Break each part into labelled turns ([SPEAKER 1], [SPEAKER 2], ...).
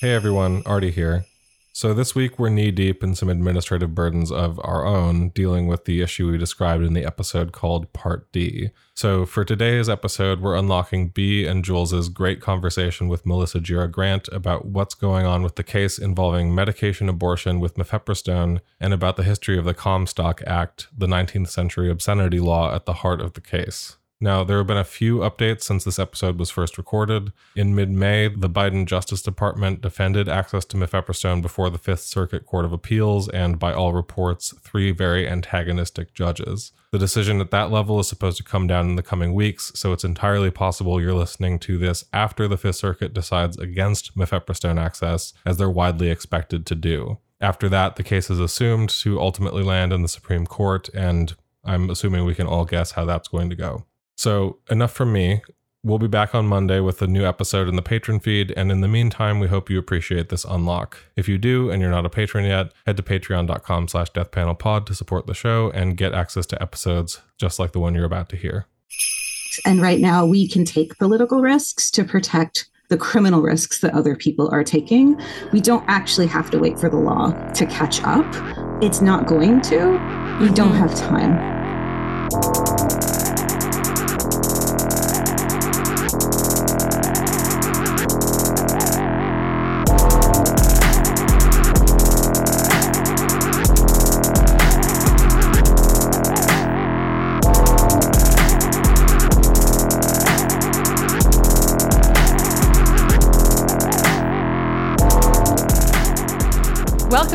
[SPEAKER 1] Hey everyone, Artie here. So this week we're knee deep in some administrative burdens of our own, dealing with the issue we described in the episode called Part D. So for today's episode, we're unlocking Bea and Jules's great conversation with Melissa Gira Grant about what's going on with the case involving medication abortion with mifepristone and about the history of the Comstock Act, the 19th century obscenity law at the heart of the case. Now, there have been a few updates since this episode was first recorded. In mid May, the Biden Justice Department defended access to mifepristone before the Fifth Circuit Court of Appeals and, by all reports, three very antagonistic judges. The decision at that level is supposed to come down in the coming weeks, so it's entirely possible you're listening to this after the Fifth Circuit decides against mifepristone access, as they're widely expected to do. After that, the case is assumed to ultimately land in the Supreme Court, and I'm assuming we can all guess how that's going to go. So, enough from me. We'll be back on Monday with a new episode in the patron feed. And in the meantime, we hope you appreciate this unlock. If you do and you're not a patron yet, head to patreon.com slash deathpanelpod to support the show and get access to episodes just like the one you're about to hear.
[SPEAKER 2] And right now, we can take political risks to protect the criminal risks that other people are taking. We don't actually have to wait for the law to catch up. It's not going to. We don't mm-hmm. have time.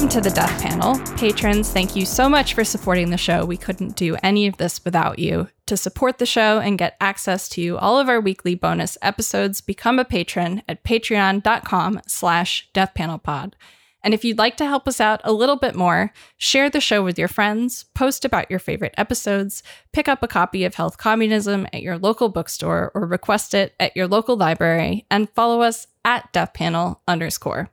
[SPEAKER 3] Welcome to the Death Panel. Patrons, thank you so much for supporting the show. We couldn't do any of this without you. To support the show and get access to all of our weekly bonus episodes, become a patron at patreon.com slash deathpanelpod. And if you'd like to help us out a little bit more, share the show with your friends, post about your favorite episodes, pick up a copy of Health Communism at your local bookstore or request it at your local library, and follow us at deathpanel underscore.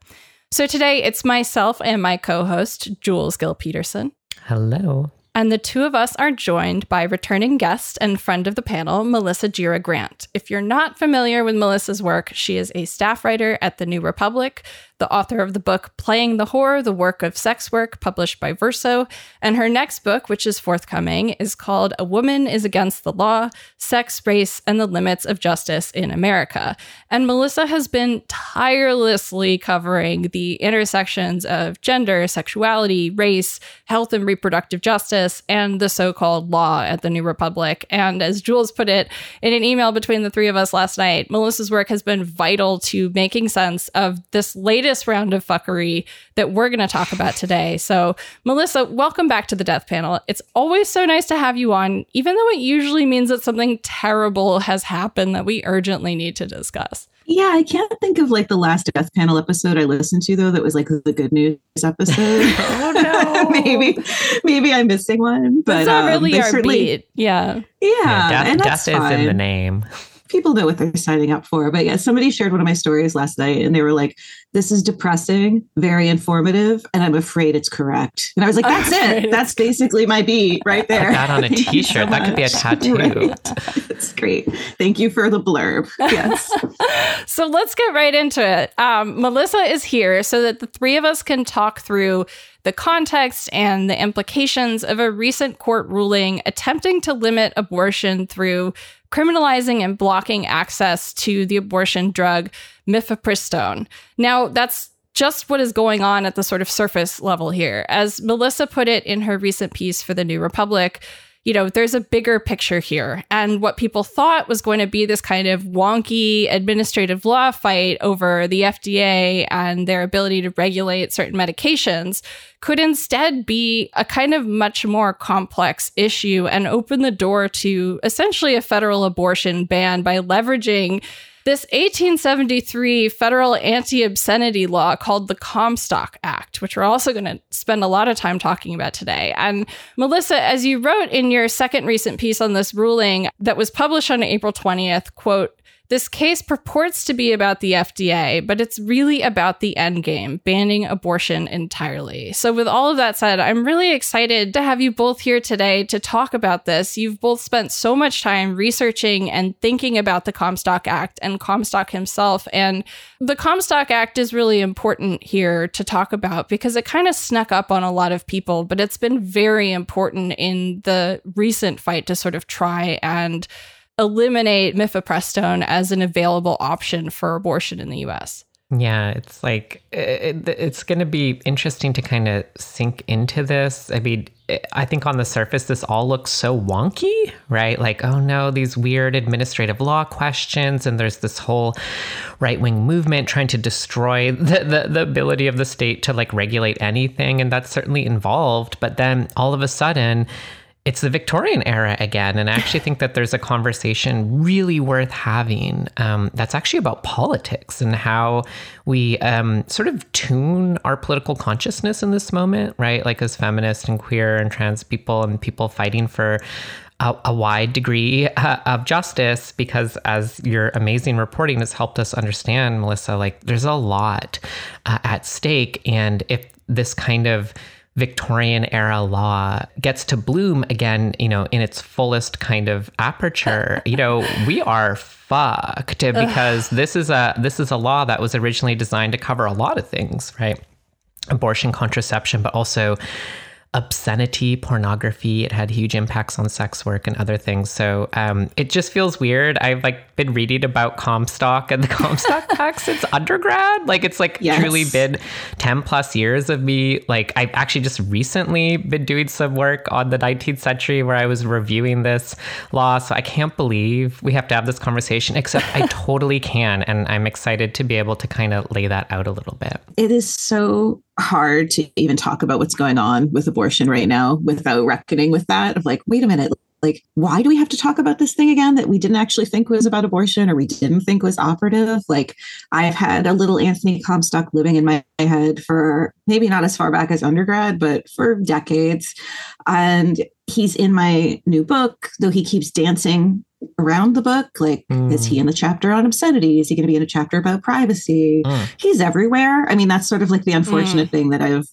[SPEAKER 3] So today it's myself and my co host, Jules Gill Peterson.
[SPEAKER 4] Hello.
[SPEAKER 3] And the two of us are joined by returning guest and friend of the panel, Melissa Gira Grant. If you're not familiar with Melissa's work, she is a staff writer at The New Republic, the author of the book Playing the Whore, the Work of Sex Work, published by Verso. And her next book, which is forthcoming, is called A Woman is Against the Law Sex, Race, and the Limits of Justice in America. And Melissa has been tirelessly covering the intersections of gender, sexuality, race, health and reproductive justice, and the so called law at the New Republic. And as Jules put it in an email between the three of us last night, Melissa's work has been vital to making sense of this latest latest round of fuckery that we're going to talk about today. So, Melissa, welcome back to the Death Panel. It's always so nice to have you on, even though it usually means that something terrible has happened that we urgently need to discuss.
[SPEAKER 2] Yeah, I can't think of like the last Death Panel episode I listened to though that was like the good news episode.
[SPEAKER 3] oh no,
[SPEAKER 2] maybe maybe I'm missing one. But
[SPEAKER 3] that's not really um, our beat. Yeah,
[SPEAKER 2] yeah,
[SPEAKER 4] yeah death,
[SPEAKER 2] and
[SPEAKER 4] death is
[SPEAKER 2] fine.
[SPEAKER 4] in the name
[SPEAKER 2] people know what they're signing up for. But yeah, somebody shared one of my stories last night and they were like, this is depressing, very informative, and I'm afraid it's correct. And I was like, that's it. That's basically my beat right there.
[SPEAKER 4] Put that on a t shirt. So that could be a tattoo. Right.
[SPEAKER 2] That's great. Thank you for the blurb. Yes.
[SPEAKER 3] so let's get right into it. Um, Melissa is here so that the three of us can talk through the context and the implications of a recent court ruling attempting to limit abortion through criminalizing and blocking access to the abortion drug mifepristone. Now, that's just what is going on at the sort of surface level here. As Melissa put it in her recent piece for the New Republic, you know, there's a bigger picture here. And what people thought was going to be this kind of wonky administrative law fight over the FDA and their ability to regulate certain medications could instead be a kind of much more complex issue and open the door to essentially a federal abortion ban by leveraging this 1873 federal anti obscenity law called the Comstock Act, which we're also going to spend a lot of time talking about today. And Melissa, as you wrote in your second recent piece on this ruling that was published on April 20th, quote, This case purports to be about the FDA, but it's really about the end game, banning abortion entirely. So, with all of that said, I'm really excited to have you both here today to talk about this. You've both spent so much time researching and thinking about the Comstock Act and Comstock himself. And the Comstock Act is really important here to talk about because it kind of snuck up on a lot of people, but it's been very important in the recent fight to sort of try and eliminate mifepristone as an available option for abortion in the US.
[SPEAKER 4] Yeah, it's like it, it's going to be interesting to kind of sink into this. I mean, I think on the surface, this all looks so wonky, right? Like, oh no, these weird administrative law questions, and there's this whole right wing movement trying to destroy the, the, the ability of the state to like regulate anything, and that's certainly involved. But then all of a sudden, it's the Victorian era again. And I actually think that there's a conversation really worth having um, that's actually about politics and how we um, sort of tune our political consciousness in this moment, right? Like as feminist and queer and trans people and people fighting for a, wide degree uh, of justice because as your amazing reporting has helped us understand melissa like there's a lot uh, at stake and if this kind of Victorian era law gets to bloom again, you know, in its fullest kind of aperture, you know, we are fucked because this is a this is a law that was originally designed to cover a lot of things, right? Abortion, contraception, but also obscenity, pornography. It had huge impacts on sex work and other things. So um, it just feels weird. I've like been reading about Comstock and the Comstock Act since undergrad. Like it's like yes. truly been 10 plus years of me. Like I've actually just recently been doing some work on the 19th century where I was reviewing this law. So I can't believe we have to have this conversation, except I totally can. And I'm excited to be able to kind of lay that out a little bit.
[SPEAKER 2] It is so hard to even talk about what's going on with abortion right now without reckoning with that of like wait a minute like why do we have to talk about this thing again that we didn't actually think was about abortion or we didn't think was operative like i've had a little anthony comstock living in my head for maybe not as far back as undergrad but for decades and he's in my new book though he keeps dancing around the book like mm. is he in the chapter on obscenity is he going to be in a chapter about privacy mm. he's everywhere i mean that's sort of like the unfortunate mm. thing that i've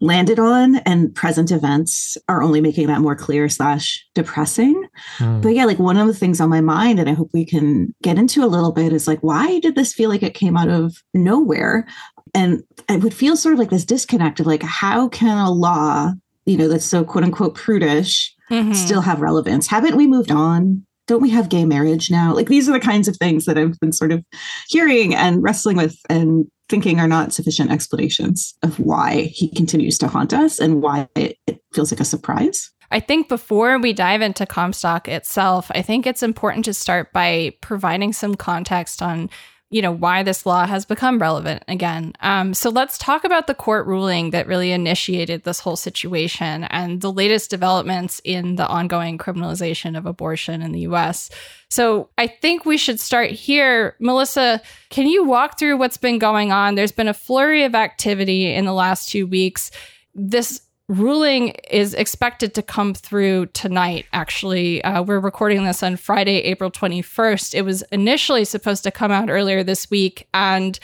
[SPEAKER 2] landed on and present events are only making that more clear slash depressing mm. but yeah like one of the things on my mind and i hope we can get into a little bit is like why did this feel like it came out of nowhere and it would feel sort of like this disconnect of like how can a law you know that's so quote unquote prudish mm-hmm. still have relevance haven't we moved on don't we have gay marriage now? Like these are the kinds of things that I've been sort of hearing and wrestling with and thinking are not sufficient explanations of why he continues to haunt us and why it, it feels like a surprise.
[SPEAKER 3] I think before we dive into Comstock itself, I think it's important to start by providing some context on you know why this law has become relevant again. Um, so let's talk about the court ruling that really initiated this whole situation and the latest developments in the ongoing criminalization of abortion in the U.S. So I think we should start here. Melissa, can you walk through what's been going on? There's been a flurry of activity in the last two weeks. This ruling is expected to come through tonight. Actually, uh, we're recording this on Friday, April 21st. It was initially supposed to come out earlier this week, and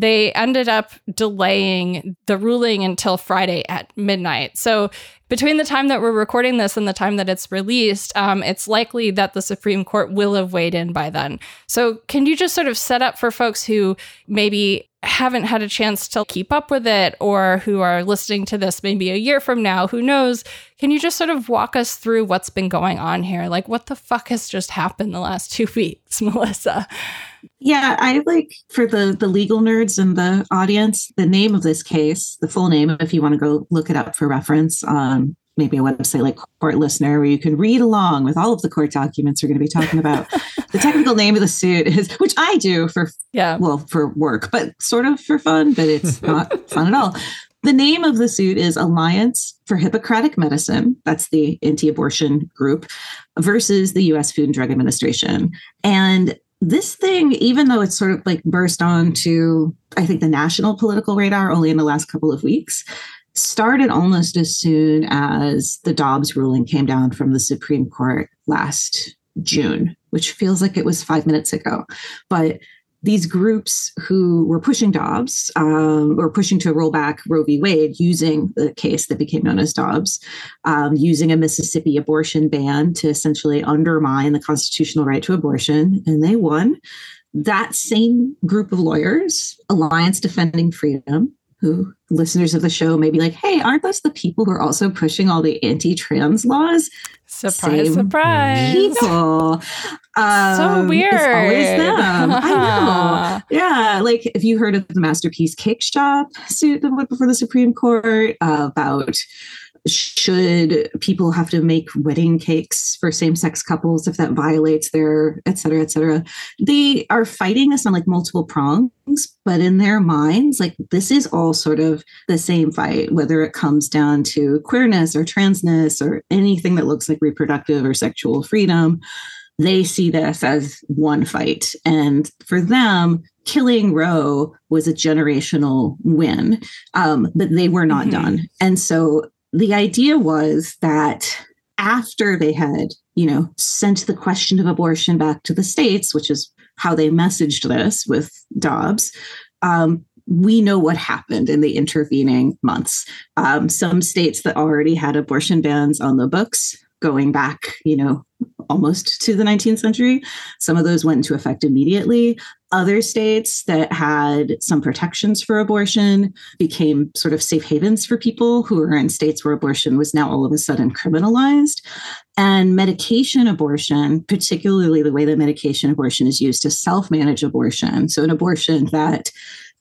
[SPEAKER 3] they ended up delaying the ruling until Friday at midnight. So, between the time that we're recording this and the time that it's released, um, it's likely that the Supreme Court will have weighed in by then. So, can you just sort of set up for folks who maybe haven't had a chance to keep up with it or who are listening to this maybe a year from now, who knows? Can you just sort of walk us through what's been going on here? Like, what the fuck has just happened the last two weeks, Melissa?
[SPEAKER 2] Yeah, I like for the the legal nerds in the audience, the name of this case, the full name, if you want to go look it up for reference, on maybe a website like Court Listener where you can read along with all of the court documents we're going to be talking about. the technical name of the suit is, which I do for, yeah, well, for work, but sort of for fun, but it's not fun at all. The name of the suit is Alliance for Hippocratic Medicine. That's the anti abortion group versus the US Food and Drug Administration. And this thing, even though it's sort of like burst onto, I think, the national political radar only in the last couple of weeks, started almost as soon as the Dobbs ruling came down from the Supreme Court last June. which feels like it was five minutes ago. But these groups who were pushing Dobbs um, or pushing to roll back Roe v. Wade using the case that became known as Dobbs, um, using a Mississippi abortion ban to essentially undermine the constitutional right to abortion, and they won. That same group of lawyers, Alliance Defending Freedom, who listeners of the show may be like, hey, aren't those the people who are also pushing all the anti trans laws?
[SPEAKER 3] Surprise,
[SPEAKER 2] Same
[SPEAKER 3] surprise.
[SPEAKER 2] People. Um,
[SPEAKER 3] so weird.
[SPEAKER 2] It's always them. I know. Yeah. Like, have you heard of the Masterpiece Cake Shop suit that went before the Supreme Court uh, about should people have to make wedding cakes for same-sex couples if that violates their et cetera et cetera? They are fighting this on like multiple prongs but in their minds like this is all sort of the same fight whether it comes down to queerness or transness or anything that looks like reproductive or sexual freedom. They see this as one fight. And for them killing roe was a generational win um, but they were not
[SPEAKER 3] Mhm.
[SPEAKER 2] done. And so the idea was that after they had, you know, sent the question of abortion back to the states, which is how they messaged this with Dobbs, um, we know what happened in the intervening months. Um, some states that already had abortion bans on the books going back, you know, almost to the 19th century, some of those went into effect immediately. Other states that had some protections for abortion became sort of safe havens for people who were in states where abortion was now all of a sudden criminalized. And medication abortion, particularly the way that medication abortion is used to self manage abortion. So, an abortion that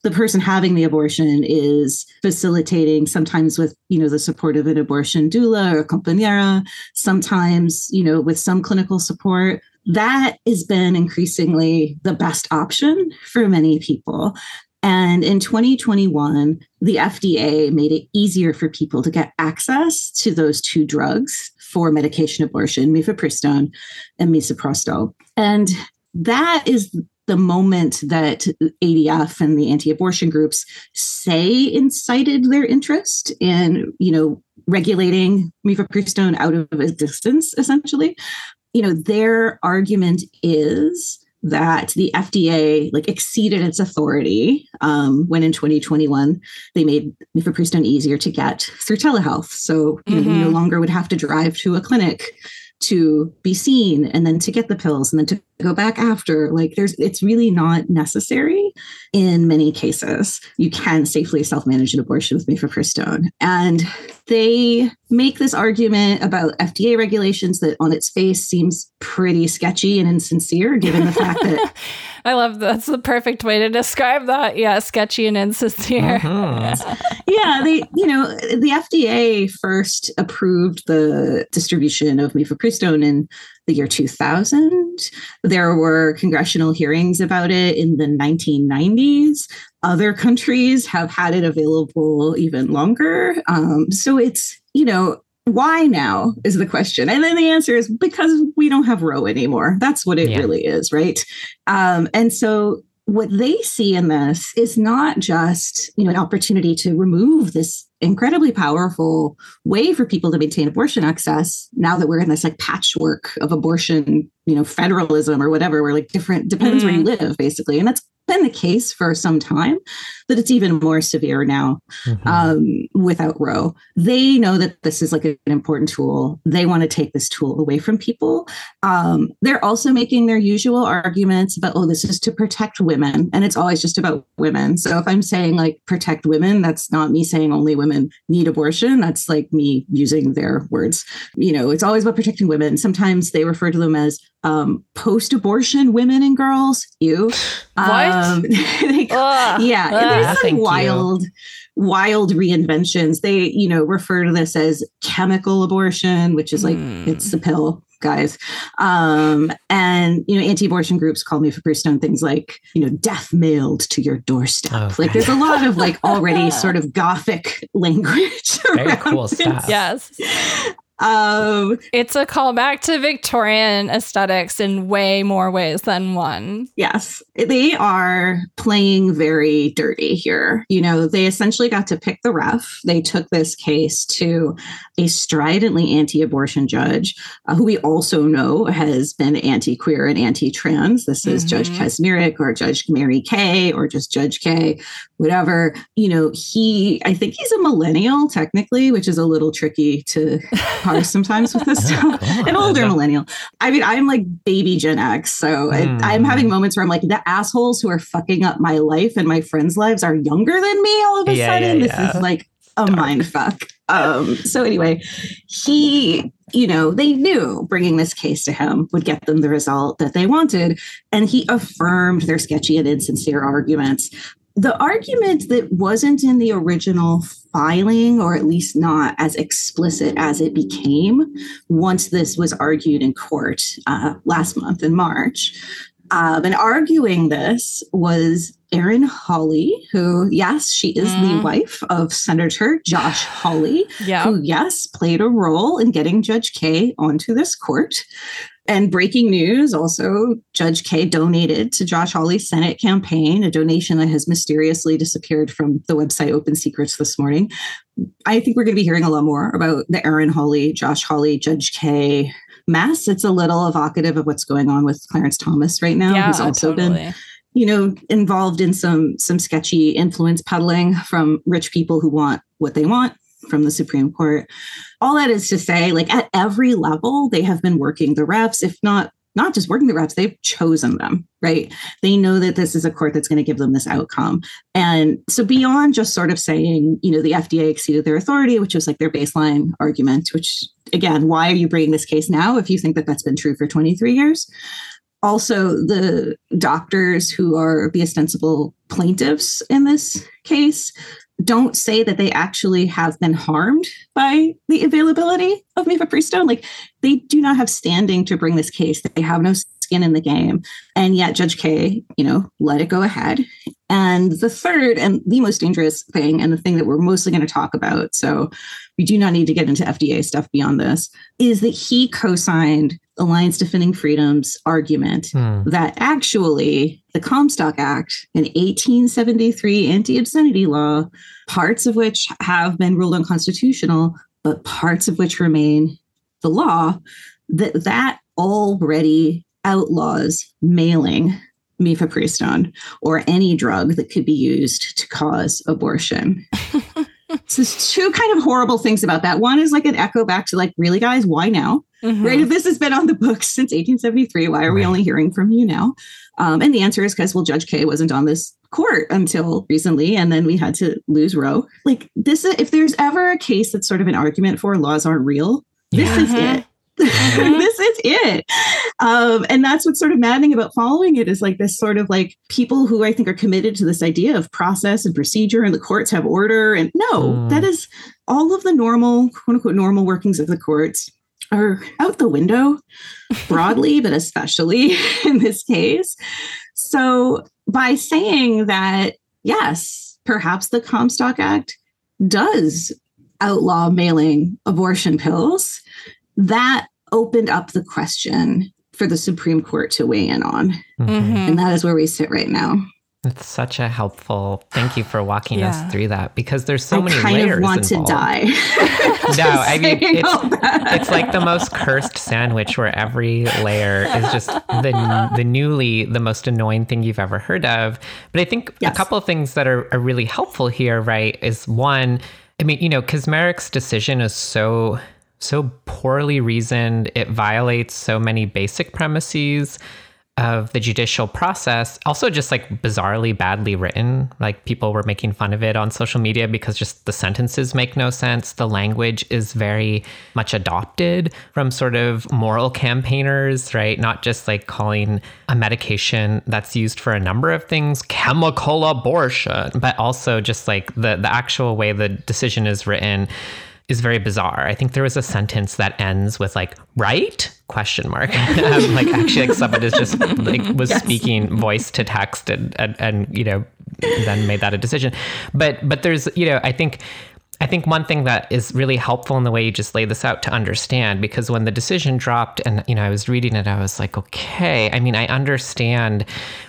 [SPEAKER 2] the person having the abortion is facilitating sometimes with you know the support of an abortion doula or compañera sometimes you know with some clinical support. That has been increasingly the best option for many people. And in 2021 the fda made it easier for people to get access to those two drugs for medication abortion mifepristone and misoprostol. And that is the moment that ADF and the anti-abortion groups say incited their interest in, you know, regulating mifepristone out of existence, essentially, you know, their argument is that the FDA like exceeded its authority um, when in 2021 they made mifepristone easier to get through telehealth. So you, know, you no
[SPEAKER 3] Mhm.
[SPEAKER 2] longer would have to drive to a clinic to be seen and then to get the pills and then to go back after like there's it's really not necessary in many cases you can safely self-manage an abortion with mifepristone and they make this argument about fda regulations that on its face seems pretty sketchy and insincere given the fact that
[SPEAKER 3] I love that's the perfect way to describe that. Yeah, sketchy and insincere.
[SPEAKER 4] Mhm.
[SPEAKER 2] yeah, they, you know, the FDA first approved the distribution of mifepristone in the year 2000. There were congressional hearings about it in the 1990s. Other countries have had it available even longer. Um, so it's, you know, why now is the question. And then the answer is because we don't have Roe anymore. That's what it
[SPEAKER 4] Yeah.
[SPEAKER 2] really is, right? Um, and so what they see in this is not just you know an opportunity to remove this incredibly powerful way for people to maintain abortion access now that we're in this like patchwork of abortion you know federalism or whatever where like different depends where you mm-hmm. live basically. And that's been the case for some time but it's even more severe now
[SPEAKER 4] Mhm.
[SPEAKER 2] um, without Roe. They know that this is like an important tool. They want to take this tool away from people. Um, they're also making their usual arguments about, oh, this is to protect women. And it's always just about women. So if I'm saying like protect women, that's not me saying only women need abortion. That's like me using their words. You know, it's always about protecting women. Sometimes they refer to them as um, post abortion women and girls. You.
[SPEAKER 3] What?
[SPEAKER 2] they
[SPEAKER 3] Ugh.
[SPEAKER 2] yeah,
[SPEAKER 3] Ugh.
[SPEAKER 2] there's like
[SPEAKER 4] Thank you.
[SPEAKER 2] wild, wild reinventions. They, you know, refer to this as chemical abortion, which is like
[SPEAKER 3] Hmm.
[SPEAKER 2] it's the pill, guys. Um, and you know, anti-abortion groups call mifepristone things like, you know, death mailed to your doorstep.
[SPEAKER 4] Oh,
[SPEAKER 2] like there's a lot of like already sort of gothic language.
[SPEAKER 4] Very
[SPEAKER 2] around
[SPEAKER 4] cool
[SPEAKER 2] this.
[SPEAKER 4] stuff.
[SPEAKER 3] Yes.
[SPEAKER 2] Um,
[SPEAKER 3] it's a callback to Victorian aesthetics in way more ways than one.
[SPEAKER 2] Yes, they are playing very dirty here. You know, they essentially got to pick the ref. They took this case to a stridently anti abortion judge uh, who we also know has been anti queer and anti trans. This is mm-hmm. Judge Kacsmaryk or Judge Mary Kay or just Judge K, whatever. You know, he, I think he's a millennial technically, which is a little tricky to parse sometimes with this stuff. An older millennial. I mean, I'm like baby Gen X. So mm. I, I'm having moments where I'm like, the assholes who are fucking up my life and my friends' lives are younger than me all of a yeah, sudden. Yeah, this yeah. is like a mind fuck. Um, so anyway, he, you know, they knew bringing this case to him would get them the result that they wanted, and he affirmed their sketchy and insincere arguments. The argument that wasn't in the original filing, or at least not as explicit as it became once this was argued in court uh, last month in March, um, and arguing this was Erin Hawley, who, yes, she is mm. the wife of Senator Josh Hawley, yeah. who, yes, played a role in getting Judge K onto this court. And breaking news also, Judge K donated to Josh Hawley's Senate campaign, a donation that has mysteriously disappeared from the website Open Secrets this morning. I think we're going to be hearing a lot more about the Erin Hawley, Josh Hawley, Judge K mess. It's a little evocative of what's going on with Clarence Thomas right now, yeah, who's also totally. been you know involved in some some sketchy influence peddling from rich people who want what they want from the Supreme Court. All that is to say, like at every level, they have been working the refs, if not not just working the refs, they've chosen them, right? They know that this is a court that's going to give them this outcome. And so beyond just sort of saying, you know, the FDA exceeded their authority, which was like their baseline argument, which again, why are you bringing this case now if you think that that's been true for 23 years? Also, the doctors who are the ostensible plaintiffs in this case don't say that they actually have been harmed by the availability of mifepristone. Like they do not have standing to bring this case. They have no skin in the game. And yet Judge K, you know, let it go ahead. And the third and the most dangerous thing, and the thing that we're mostly going to talk about, so we do not need to get into FDA stuff beyond this, is that he co signed Alliance Defending Freedom's argument hmm. that actually the Comstock Act, an 1873 anti obscenity law, parts of which have been ruled unconstitutional, but parts of which remain the law, that that already outlaws mailing mifepristone or any drug that could be used to cause abortion. so there's two kind of horrible things about that. One is like an echo back to like, really, guys, why now? Mm-hmm. Right? If this has been on the books since 1873, why are we only hearing from you now? Um, and the answer is because, well, Judge K wasn't on this court until recently, and then we had to lose Roe. Like this, if there's ever a case that's sort of an argument for laws aren't real, this yeah. is mm-hmm. it. Mm-hmm. this is it. Um, and that's what's sort of maddening about following it is like this sort of like people who I think are committed to this idea of process and procedure and the courts have order. And no, mm. that is all of the normal, quote unquote, normal workings of the courts are out the window broadly, but especially in this case. So by saying that, yes, perhaps the Comstock Act does outlaw mailing abortion pills that opened up the question for the Supreme Court to weigh in on. Mm-hmm. And that is where we sit right now.
[SPEAKER 4] It's such a helpful. Thank you for walking yeah. us through that because there's so
[SPEAKER 2] I
[SPEAKER 4] many
[SPEAKER 2] kind
[SPEAKER 4] layers.
[SPEAKER 2] Of want
[SPEAKER 4] involved.
[SPEAKER 2] to die.
[SPEAKER 4] no, I mean it's, it's like the most cursed sandwich where every layer is just the the newly the most annoying thing you've ever heard of. But I think yes. a couple of things that are, are really helpful here, right? Is one, I mean, you know, Kacsmaryk's decision is so so poorly reasoned. It violates so many basic premises of the judicial process. Also, just like bizarrely badly written. Like people were making fun of it on social media because just the sentences make no sense. The language is very much adopted from sort of moral campaigners, right? Not just like calling a medication that's used for a number of things chemical abortion, but also just like the, the actual way the decision is written is very bizarre. I think there was a sentence that ends with like right question mark. um, like actually like someone is just like was yes. speaking voice to text and, and and you know then made that a decision. But but there's you know I think I think one thing that is really helpful in the way you just lay this out to understand, because when the decision dropped and you know I was reading it, I was like, okay. I mean, I understand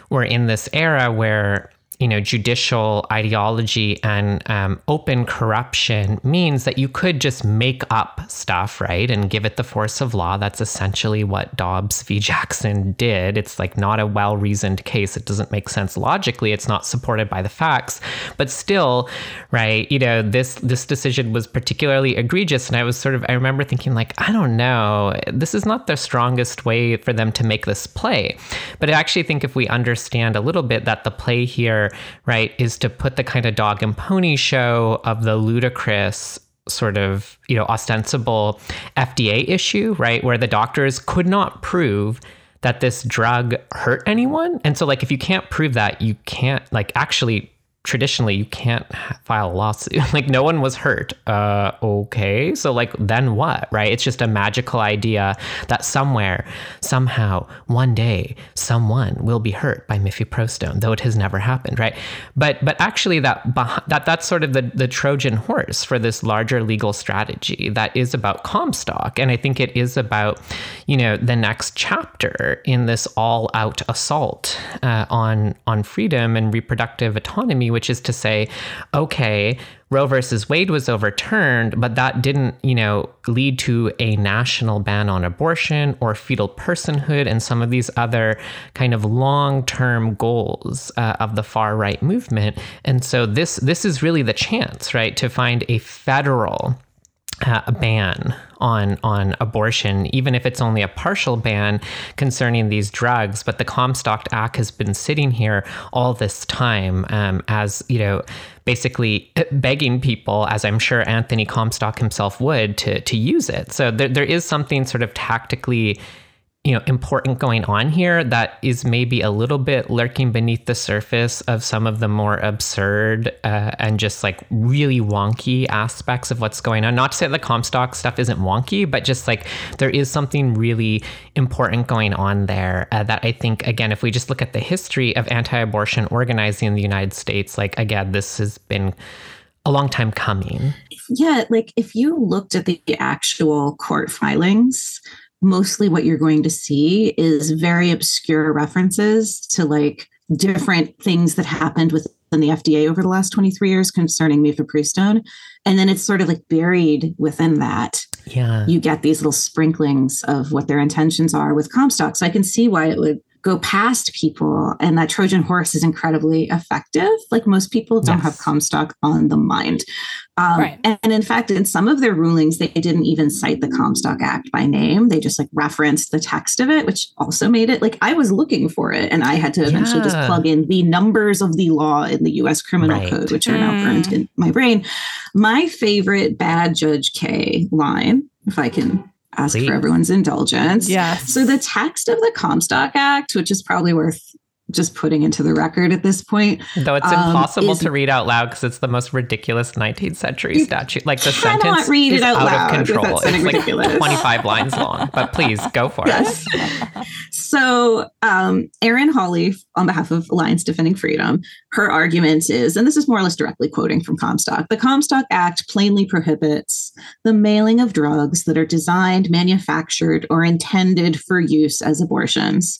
[SPEAKER 4] we're in this era where you know, judicial ideology and um, open corruption means that you could just make up stuff, right, and give it the force of law. That's essentially what Dobbs v. Jackson did. It's like not a well reasoned case. It doesn't make sense logically. It's not supported by the facts, but still, right? You know, this this decision was particularly egregious, and I was sort of I remember thinking like, I don't know, this is not the strongest way for them to make this play, but I actually think if we understand a little bit that the play here right, is to put the kind of dog and pony show of the ludicrous sort of, you know, ostensible FDA issue, right, where the doctors could not prove that this drug hurt anyone. And so like if you can't prove that, you can't like actually traditionally you can't file a lawsuit. Like no one was hurt. Uh okay. So like then what right? It's just a magical idea that somewhere somehow one day someone will be hurt by mifepristone though it has never happened right? But but actually that that that's sort of the the trojan horse for this larger legal strategy that is about comstock. And i think it is about you know the next chapter in this all out assault uh, on on freedom and reproductive autonomy which is to say, okay, Roe versus Wade was overturned, but that didn't, you know, lead to a national ban on abortion or fetal personhood and some of these other kind of long-term goals uh, of the far right movement. And so this this is really the chance, right, to find a federal uh, ban on on abortion, even if it's only a partial ban concerning these drugs. But the Comstock Act has been sitting here all this time um, as you know, basically begging people, as I'm sure Anthony Comstock himself would, to to use it. So there, there is something sort of tactically you know important going on here that is maybe a little bit lurking beneath the surface of some of the more absurd uh, and just like really wonky aspects of what's going on. Not to say the comstock stuff isn't wonky but just like there is something really important going on there uh, that i think again if we just look at the history of anti-abortion organizing in the united states like again this has been a long time coming.
[SPEAKER 2] Yeah like if you looked at the actual court filings mostly what you're going to see is very obscure references to like different things that happened within the FDA over the last 23 years concerning mifepristone. And then it's sort of like buried within that.
[SPEAKER 4] Yeah.
[SPEAKER 2] You get these little sprinklings of what their intentions are with Comstock. So I can see why it would go past people and that trojan horse is incredibly effective like most people don't yes. have comstock on the mind um, right. and, and, in fact in some of their rulings they didn't even cite the comstock act by name they just like referenced the text of it which also made it like i was looking for it and i had to eventually yeah. just plug in the numbers of the law in the us criminal right. code which are now burned mm. in my brain my favorite bad judge k line if i can ask Please. for everyone's indulgence.
[SPEAKER 3] Yes.
[SPEAKER 2] So the text of the Comstock Act, which is probably worth just putting into the record at this point.
[SPEAKER 4] Though it's um, impossible is, to read out loud because it's the most ridiculous 19th century statute. Like the sentence read is out, out of control. It's ridiculous. like 25 lines long. But please go for yes.
[SPEAKER 2] it. So um, Erin Hawley, on behalf of Alliance Defending Freedom, her argument is, and this is more or less directly quoting from Comstock, the Comstock Act plainly prohibits the mailing of drugs that are designed, manufactured, or intended for use as abortions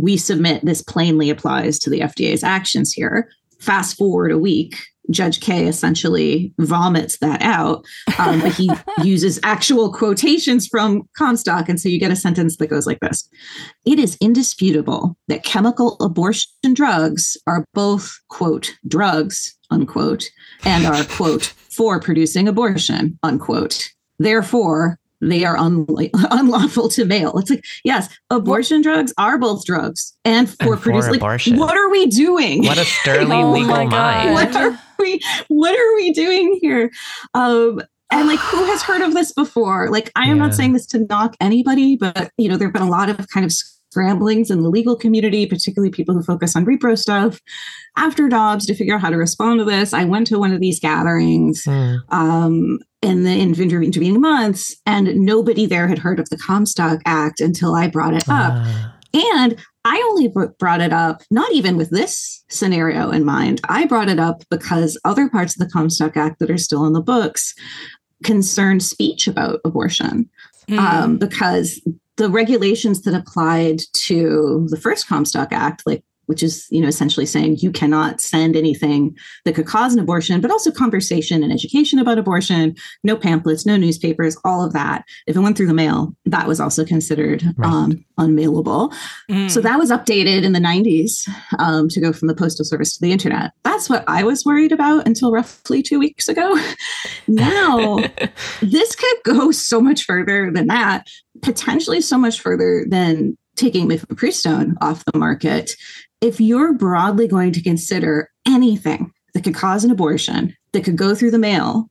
[SPEAKER 2] we submit this plainly applies to the FDA's actions here. Fast forward a week, Judge K essentially vomits that out, um, but he uses actual quotations from Comstock. And so you get a sentence that goes like this It is indisputable that chemical abortion drugs are both, quote, drugs, unquote, and are, quote, for producing abortion, unquote. Therefore, they are un- unlawful to mail. It's like, yes, abortion what? drugs are both drugs and for and producing. Like, abortion. what are we doing?
[SPEAKER 4] What a sterling oh legal mind.
[SPEAKER 2] What are we? What are we doing here? Um, and like, who has heard of this before? Like, I am yeah. not saying this to knock anybody, but you know, there have been a lot of kind of scramblings in the legal community, particularly people who focus on repro stuff, after Dobbs to figure out how to respond to this. I went to one of these gatherings mm. um, in the intervening months, and nobody there had heard of the Comstock Act until I brought it up. Uh. And I only brought it up, not even with this scenario in mind. I brought it up because other parts of the Comstock Act that are still in the books concern speech about abortion. Mm. Um, because the regulations that applied to the first Comstock Act, like which is you know essentially saying you cannot send anything that could cause an abortion but also conversation and education about abortion no pamphlets no newspapers all of that if it went through the mail that was also considered right. um, unmailable mm. so that was updated in the 90s um, to go from the postal service to the internet that's what i was worried about until roughly two weeks ago now this could go so much further than that potentially so much further than taking mifepristone off the market if you're broadly going to consider anything that could cause an abortion that could go through the mail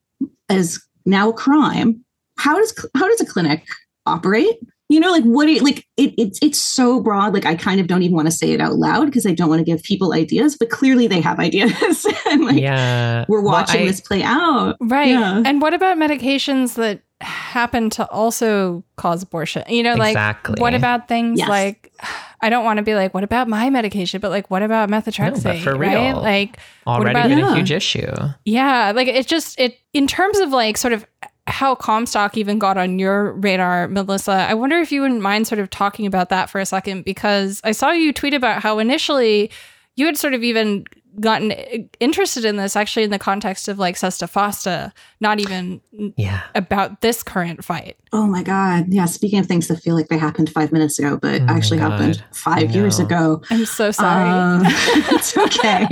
[SPEAKER 2] as now a crime, how does how does a clinic operate? You know, like what do you, like it, it's it's so broad. Like I kind of don't even want to say it out loud because I don't want to give people ideas, but clearly they have ideas, and like yeah. we're watching well, I, this play out,
[SPEAKER 3] right? Yeah. And what about medications that happen to also cause abortion? You know, like exactly. what about things yes. like I don't want to be like, what about my medication? But like, what about methotrexate? No, for real, right? like
[SPEAKER 4] already
[SPEAKER 3] about,
[SPEAKER 4] been yeah. a huge issue.
[SPEAKER 3] Yeah, like it just it in terms of like sort of how Comstock even got on your radar, Melissa. I wonder if you wouldn't mind sort of talking about that for a second because I saw you tweet about how initially you had sort of even gotten interested in this actually in the context of like Sesta Fosta, not even yeah. about this current fight.
[SPEAKER 2] Oh my God. Yeah. Speaking of things that feel like they happened five minutes ago, but oh actually happened five years ago.
[SPEAKER 3] I'm so sorry. Um,
[SPEAKER 2] it's okay.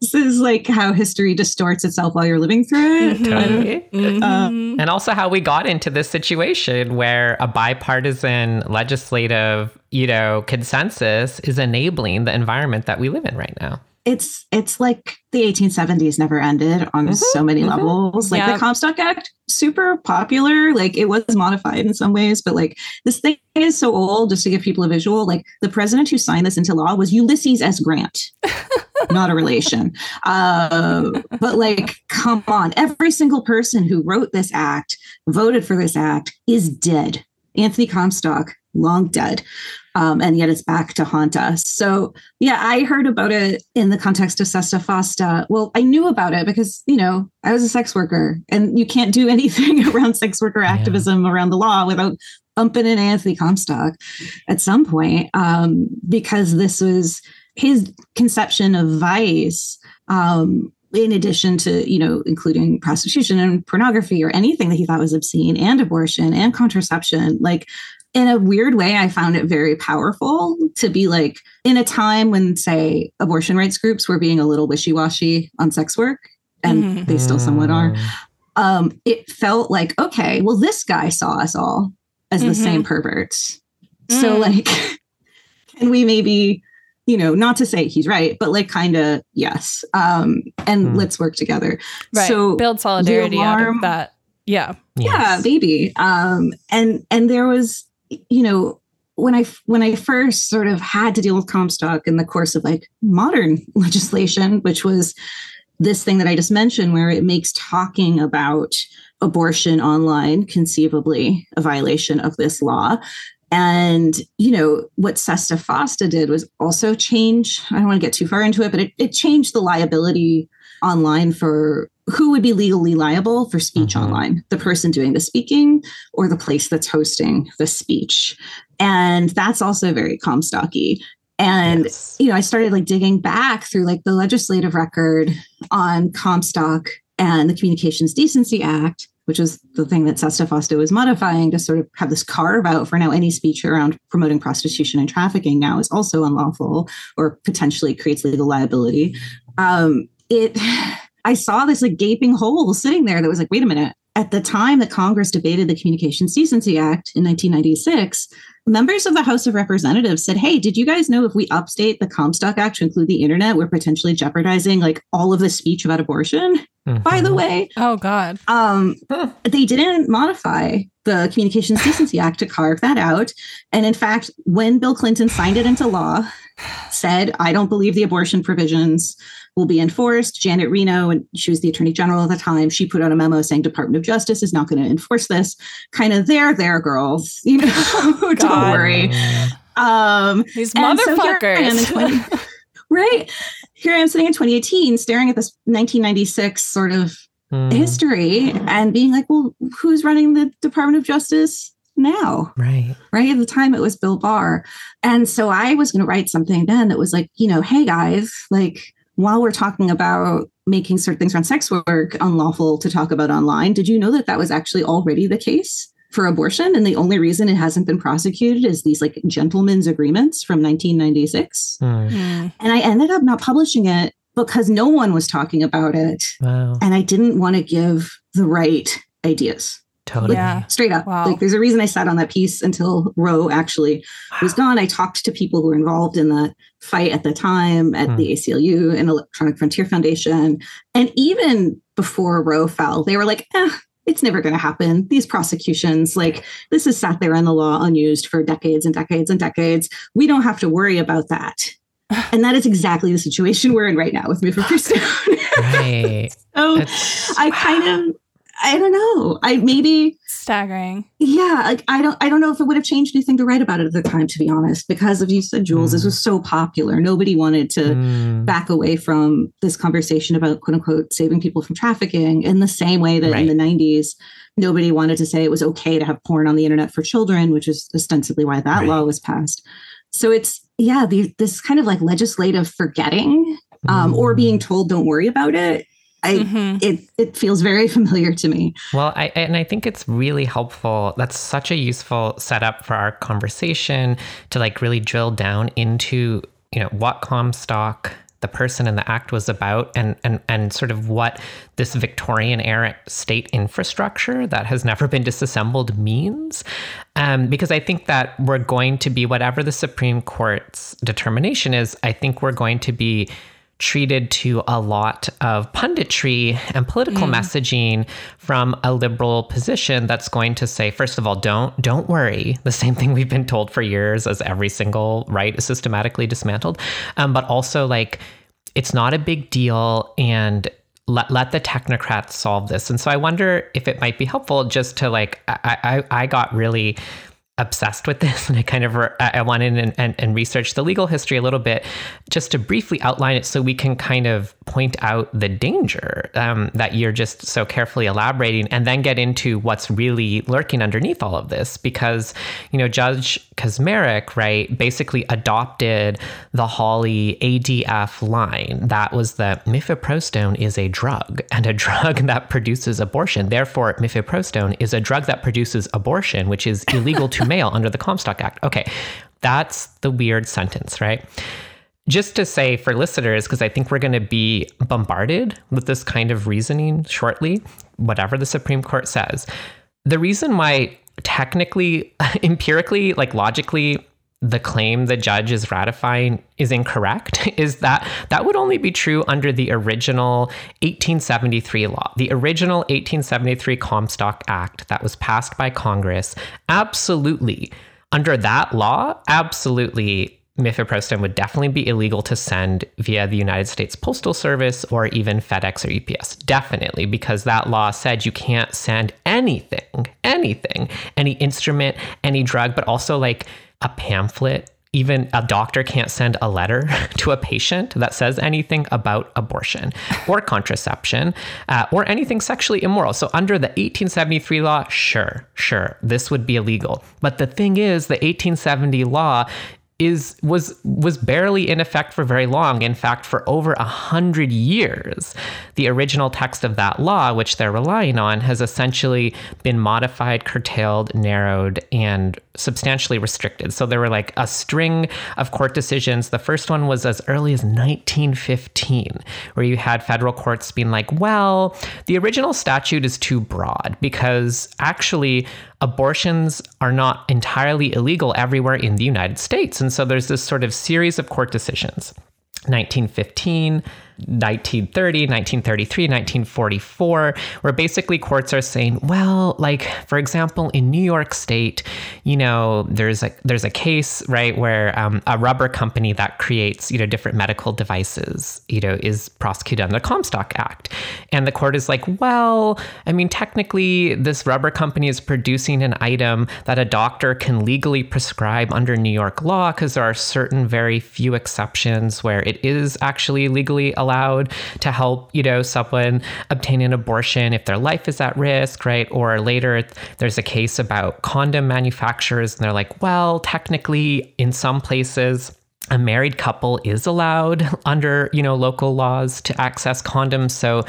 [SPEAKER 2] this is like how history distorts itself while you're living through it.
[SPEAKER 4] Mm-hmm. Mm-hmm. Uh, and also how we got into this situation where a bipartisan legislative, you know, consensus is enabling the environment that we live in right now
[SPEAKER 2] it's it's like the 1870s never ended on mm-hmm, so many mm-hmm. levels. Like yeah. the Comstock Act, super popular. Like it was modified in some ways, but like this thing is so old. Just to give people a visual, like the president who signed this into law was Ulysses S. Grant, not a relation. Uh, but like, come on, every single person who wrote this act, voted for this act, is dead. Anthony Comstock, long dead um, and yet it's back to haunt us. So, yeah, I heard about it in the context of Sesta Fosta. Well, I knew about it because, you know, I was a sex worker and you can't do anything around sex worker yeah. activism around the law without bumping in Anthony Comstock at some point um, because this was his conception of vice. Um, in addition to you know including prostitution and pornography or anything that he thought was obscene and abortion and contraception like in a weird way, I found it very powerful to be like in a time when, say, abortion rights groups were being a little wishy washy on sex work, and mm-hmm. they still somewhat are. Um, it felt like, okay, well, this guy saw us all as mm-hmm. the same perverts. Mm. So, like, can we maybe, you know, not to say he's right, but like, kind of, yes. Um, and mm. let's work together.
[SPEAKER 3] Right. So, build solidarity alarm, out of that. Yeah.
[SPEAKER 2] Yes. Yeah, maybe. Um, and and there was you know, when I when I first sort of had to deal with Comstock in the course of like modern legislation, which was this thing that I just mentioned, where it makes talking about abortion online conceivably a violation of this law. And, you know, what Sesta Fosta did was also change, I don't want to get too far into it, but it, it changed the liability online for who would be legally liable for speech mm-hmm. online the person doing the speaking or the place that's hosting the speech and that's also very comstocky and yes. you know i started like digging back through like the legislative record on comstock and the communications decency act which is the thing that Sesta was modifying to sort of have this carve out for now any speech around promoting prostitution and trafficking now is also unlawful or potentially creates legal liability. Um, it I saw this like gaping hole sitting there that was like, wait a minute. At the time that Congress debated the Communications Decency Act in 1996, members of the House of Representatives said, Hey, did you guys know if we upstate the Comstock Act to include the internet, we're potentially jeopardizing like all of the speech about abortion? Mm-hmm. By the way.
[SPEAKER 3] Oh God.
[SPEAKER 2] Um, huh. they didn't modify the Communications Decency Act to carve that out. And in fact, when Bill Clinton signed it into law, said, I don't believe the abortion provisions will be enforced. Janet Reno, and she was the attorney general at the time, she put out a memo saying Department of Justice is not going to enforce this. Kind of there, there, girls. You know, don't worry. Um,
[SPEAKER 3] These
[SPEAKER 2] and so here I am in
[SPEAKER 3] motherfuckers.
[SPEAKER 2] 20 right? Here I am sitting in 2018, staring at this 1996 sort of
[SPEAKER 4] Mm,
[SPEAKER 2] history and being like, well, who's running the Department of Justice now?
[SPEAKER 4] right.
[SPEAKER 2] Right. At the time, it was Bill Barr. And so I was going to write something then that was like, you know, hey guys, like, while we're talking about making certain things around sex work unlawful to talk about online, did you know that that was actually already the case? For abortion, and the only reason it hasn't been prosecuted is these like gentlemen's agreements from 1996.
[SPEAKER 4] Mm,
[SPEAKER 3] Mm.
[SPEAKER 2] And I ended up not publishing it because no one was talking about it.
[SPEAKER 4] wow.
[SPEAKER 2] And I didn't want to give the right ideas.
[SPEAKER 4] Totally.
[SPEAKER 3] Yeah.
[SPEAKER 2] Straight up.
[SPEAKER 3] Wow.
[SPEAKER 2] Like there's a reason I sat on that piece until Roe actually was gone. I talked to people who were involved in the fight at the time at
[SPEAKER 4] Hmm.
[SPEAKER 2] the ACLU and Electronic Frontier Foundation. And even before Roe fell, they were like, eh, it's never going to happen. These prosecutions, like this has sat there in the law unused for decades and decades and decades. We don't have to worry about that. And that is exactly the situation we're in right now with Mifepristone.
[SPEAKER 4] Right.
[SPEAKER 2] so
[SPEAKER 4] It's,
[SPEAKER 2] I kind of, I don't know. I maybe
[SPEAKER 3] Staggering.
[SPEAKER 2] yeah, like I don't I don't know if it would have changed anything to write about it at the time, to be honest, because as you said, Jules, this
[SPEAKER 4] Mm.
[SPEAKER 2] was so popular. Nobody wanted to
[SPEAKER 4] Mm,
[SPEAKER 2] back away from this conversation about quote unquote saving people from trafficking in the same way that
[SPEAKER 4] Right.
[SPEAKER 2] in the 90s, nobody wanted to say it was okay to have porn on the internet for children, which is ostensibly why that
[SPEAKER 4] Right.
[SPEAKER 2] law was passed. So it's yeah, the, this kind of like legislative forgetting um, or
[SPEAKER 4] mm.
[SPEAKER 2] being told don't worry about it. I
[SPEAKER 3] Mhm.
[SPEAKER 2] it it feels very familiar to me.
[SPEAKER 4] Well, I and I think it's really helpful. That's such a useful setup for our conversation to like really drill down into, you know, what Comstock, the person and the act was about and and and sort of what this Victorian era state infrastructure that has never been disassembled means. Um, because I think that we're going to be whatever the Supreme Court's determination is, I think we're going to be treated to a lot of punditry and political messaging from a liberal position that's going to say first of all don't don't worry. The same thing we've been told for years as every single right is systematically dismantled. Um, but also like it's not a big deal and let, let the technocrats solve this. And so i wonder if it might be helpful just to like i i, I got really obsessed with this. And I kind of I went in and, and, and researched the legal history a little bit just to briefly outline it so we can kind of point out the danger um, that you're just so carefully elaborating and then get into what's really lurking underneath all of this. Because you know Judge Kacsmaryk right basically adopted the Hawley ADF line that was that mifepristone is a drug and a drug that produces abortion. Therefore mifepristone is a drug that produces abortion which is illegal to mail under the Comstock Act. Okay, that's the weird sentence, right? Just to say for listeners, because I think we're going to be bombarded with this kind of reasoning shortly, whatever the Supreme Court says. The reason why technically, empirically, like logically, the claim the judge is ratifying is incorrect is that that would only be true under the original 1873 law. The original 1873 Comstock Act that was passed by Congress absolutely under that law absolutely mifepristone would definitely be illegal to send via the United States Postal Service or even FedEx or UPS. Definitely, because that law said you can't send anything, anything, any instrument, any drug, but also like a pamphlet. Even a doctor can't send a letter to a patient that says anything about abortion or contraception uh, or anything sexually immoral. So, under the 1873 law, sure, sure, this would be illegal. But the thing is, the 1870 law is was was barely in effect for very long. In fact, for over a hundred years, the original text of that law, which they're relying on, has essentially been modified, curtailed, narrowed, and substantially restricted. So there were like a string of court decisions. The first one was as early as 1915, where you had federal courts being like, well, the original statute is too broad because actually abortions are not entirely illegal everywhere in the United States. And so there's this sort of series of court decisions 1915, 1930, 1933, 1944, where basically courts are saying, well, like for example, in New York State, you know, there's a there's a case right where um, a rubber company that creates you know different medical devices, you know, is prosecuted under the Comstock Act, and the court is like, well, I mean, technically, this rubber company is producing an item that a doctor can legally prescribe under New York law because there are certain very few exceptions where it is actually legally allowed to help, you know, someone obtain an abortion if their life is at risk, right? Or later, there's a case about condom manufacturers, and they're like, well, technically, in some places, a married couple is allowed under you know local laws to access condoms so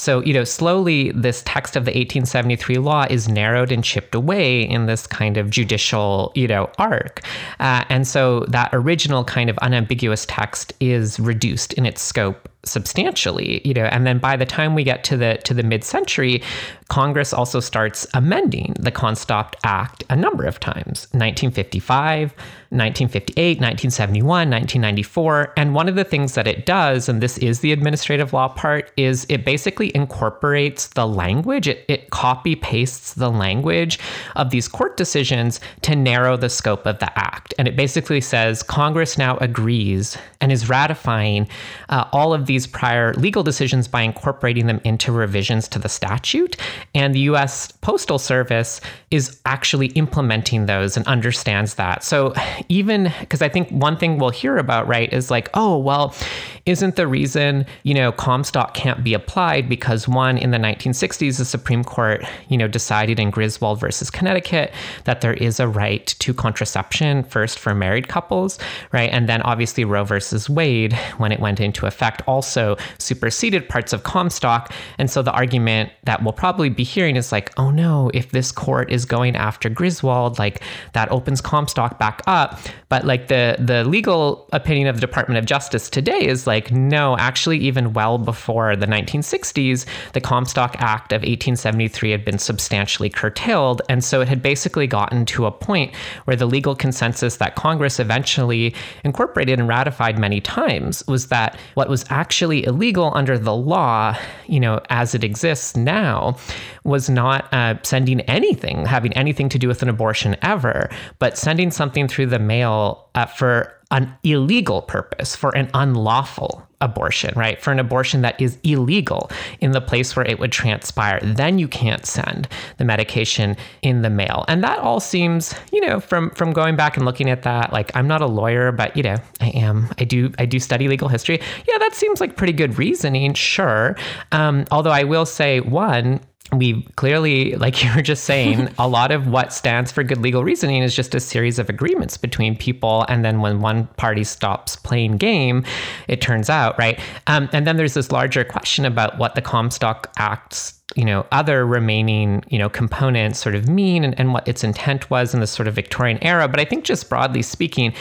[SPEAKER 4] so, you know, slowly this text of the 1873 law is narrowed and chipped away in this kind of judicial, you know, arc. Uh, and so that original kind of unambiguous text is reduced in its scope substantially you know and then by the time we get to the to the mid-century congress also starts amending the comstock act a number of times 1955 1958 1971 1994 and one of the things that it does and this is the administrative law part is it basically incorporates the language. It, it copy pastes the language of these court decisions to narrow the scope of the act. And it basically says congress now agrees and is ratifying uh, all of these prior legal decisions by incorporating them into revisions to the statute. And the US Postal Service is actually implementing those and understands that. So, even because I think one thing we'll hear about, right, is like, oh, well, isn't the reason, you know, Comstock can't be applied because one, in the 1960s, the Supreme Court, you know, decided in Griswold versus Connecticut that there is a right to contraception first for married couples, right? And then obviously Roe versus Wade, when it went into effect, also superseded parts of Comstock. And so the argument that we'll probably be hearing is like, oh no, if this court is going after Griswold, like that opens Comstock back up. But like the the legal opinion of the Department of Justice today is like, no, actually, even well before the 1960s, the Comstock Act of 1873 had been substantially curtailed. And so it had basically gotten to a point where the legal consensus that Congress eventually incorporated and ratified many times was that what was actually illegal under the law, you know, as it exists now, was not uh, sending anything, having anything to do with an abortion ever, but sending something through the mail uh, for an illegal purpose, for an unlawful abortion, right? For an abortion that is illegal in the place where it would transpire, then you can't send the medication in the mail. And that all seems, you know, from from going back and looking at that, like I'm not a lawyer, but you know, I am. I do I do study legal history. Yeah, that seems like pretty good reasoning, sure. Um, although I will say one, we clearly, like you were just saying, a lot of what stands for good legal reasoning is just a series of agreements between people. And then when one party stops playing game, it turns out, right? Um, and then there's this larger question about what the Comstock Act's you know other remaining you know components sort of mean and, and what its intent was in this sort of victorian era but i think just broadly speaking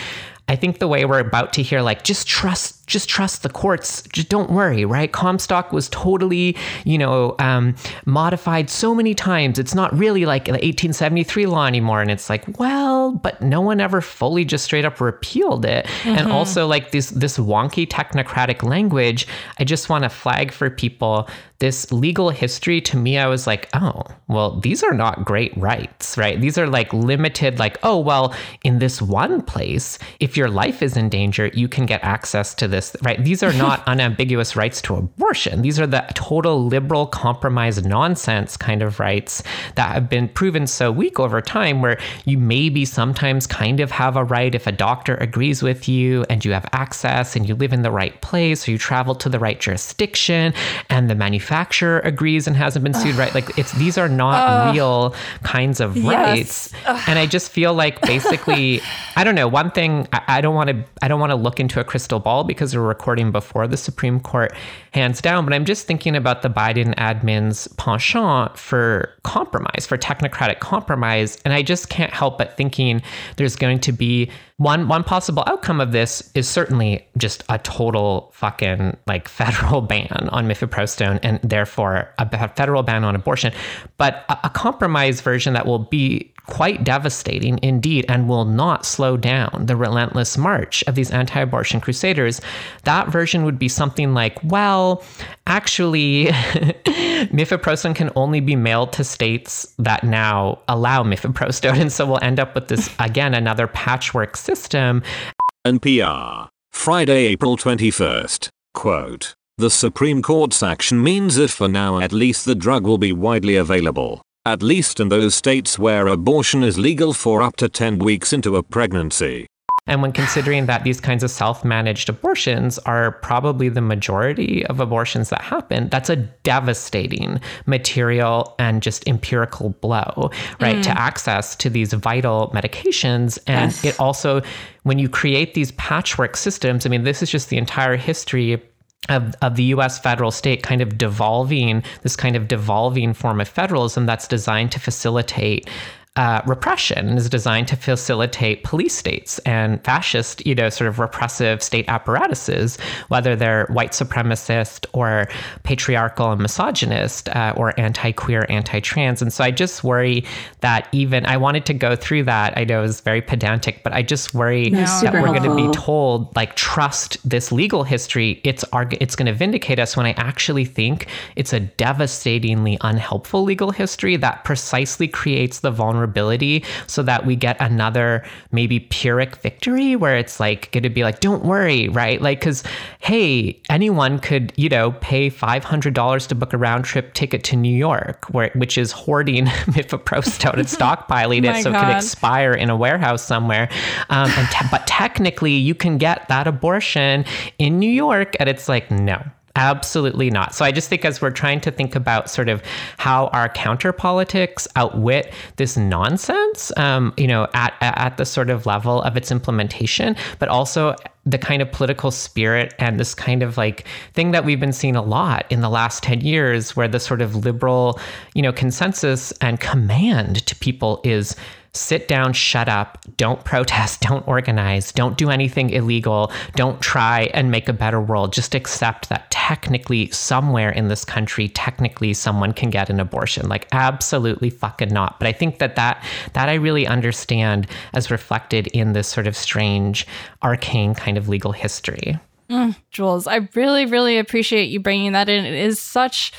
[SPEAKER 4] I think the way we're about to hear, like, just trust, just trust the courts. Just don't worry, right? Comstock was totally, you know, um, modified so many times. It's not really like the 1873 law anymore. And it's like, well, but no one ever fully just straight up repealed it. Mm-hmm. And also, like this this wonky technocratic language. I just want to flag for people this legal history to me, I was like, oh, well, these are not great rights, right? These are like limited, like, oh, well, in this one place, if your life is in danger, you can get access to this, right? These are not unambiguous rights to abortion. These are the total liberal compromise nonsense kind of rights that have been proven so weak over time, where you maybe sometimes kind of have a right if a doctor agrees with you and you have access and you live in the right place or you travel to the right jurisdiction and the manufacturer agrees and hasn't been sued, right? Like it's these are not real kinds of rights. Yes. And I just feel like basically, I don't know. One thing I, I don't want to I don't want to look into a crystal ball because we're recording before the Supreme Court hands down. But I'm just thinking about the Biden admin's penchant for compromise, for technocratic compromise, and I just can't help but thinking there's going to be one one possible outcome of this is certainly just a total fucking like federal ban on mifepristone and therefore a federal ban on abortion, but a, a compromise version that will be quite devastating indeed and will not slow down the relentless march of these anti abortion crusaders, that version would be something like, well, actually, mifepristone can only be mailed to states that now allow mifepristone. And so we'll end up with this, again, another patchwork system.
[SPEAKER 5] NPR, Friday, April 21st. Quote The Supreme Court's action means that for now at least the drug will be widely available at least in those states where abortion is legal for up to 10 weeks into a pregnancy.
[SPEAKER 4] And when considering that these kinds of self managed abortions are probably the majority of abortions that happen, that's a devastating material and just empirical blow, right, mm. to access to these vital medications. And yes. it also, when you create these patchwork systems, I mean, this is just the entire history of, of the US federal state kind of devolving, this kind of devolving form of federalism that's designed to facilitate uh, repression is designed to facilitate police states and fascist, you know, sort of repressive state apparatuses, whether they're white supremacist or patriarchal and misogynist uh, or anti queer, anti trans. And so I just worry that even I wanted to go through that. I know it was very pedantic, but I just worry no, that we're going to be told, like, trust this legal history. It's, arg- it's going to vindicate us when I actually think it's a devastatingly unhelpful legal history that precisely creates the vulnerability vulnerability so that we get another maybe Pyrrhic victory where it's like going to be like, don't worry, right? Like, because hey, anyone could, you know, pay $500 to book a round trip ticket to New York, where, which is hoarding mifepristone and stockpiling it so God. it can expire in a warehouse somewhere. Um, and te- but technically, you can get that abortion in New York. And it's like, no, Absolutely not. So I just think as we're trying to think about sort of how our counter politics outwit this nonsense, um, you know, at at the sort of level of its implementation, but also the kind of political spirit and this kind of like thing that we've been seeing a lot in the last 10 years where the sort of liberal you know consensus and command to people is sit down, shut up, don't protest, don't organize, don't do anything illegal, don't try and make a better world. Just accept that technically, somewhere in this country, technically, someone can get an abortion. Like, absolutely fucking not. But I think that that, that I really understand as reflected in this sort of strange, arcane kind of legal history.
[SPEAKER 3] Mm, Jules, I really, really appreciate you bringing that in. It is such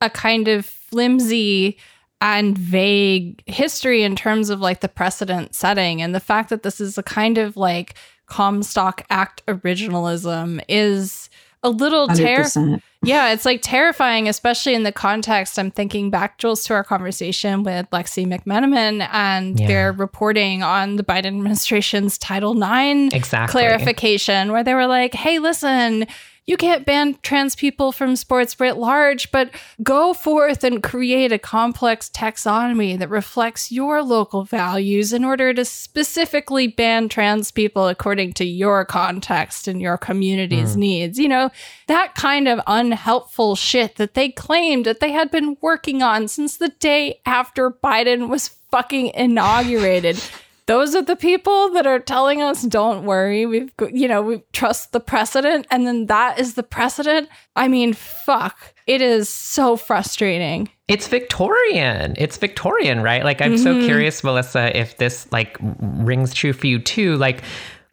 [SPEAKER 3] a kind of flimsy and vague history in terms of like the precedent setting and the fact that this is a kind of like Comstock Act originalism is a little terrifying. Yeah, it's like terrifying, especially in the context. I'm thinking back, Jules, to our conversation with Lexi McMenamin and yeah. their reporting on the Biden administration's Title IX
[SPEAKER 4] exactly.
[SPEAKER 3] clarification, where they were like, hey, listen, you can't ban trans people from sports writ large, but go forth and create a complex taxonomy that reflects your local values in order to specifically ban trans people according to your context and your community's mm. needs. You know, that kind of unhelpful shit that they claimed that they had been working on since the day after Biden was fucking inaugurated those are the people that are telling us don't worry. We've you know we trust the precedent. And then that is the precedent. I mean fuck. It is so frustrating.
[SPEAKER 4] It's victorian. It's victorian right? Like i'm mm-hmm. so curious melissa if this like rings true for you too. Like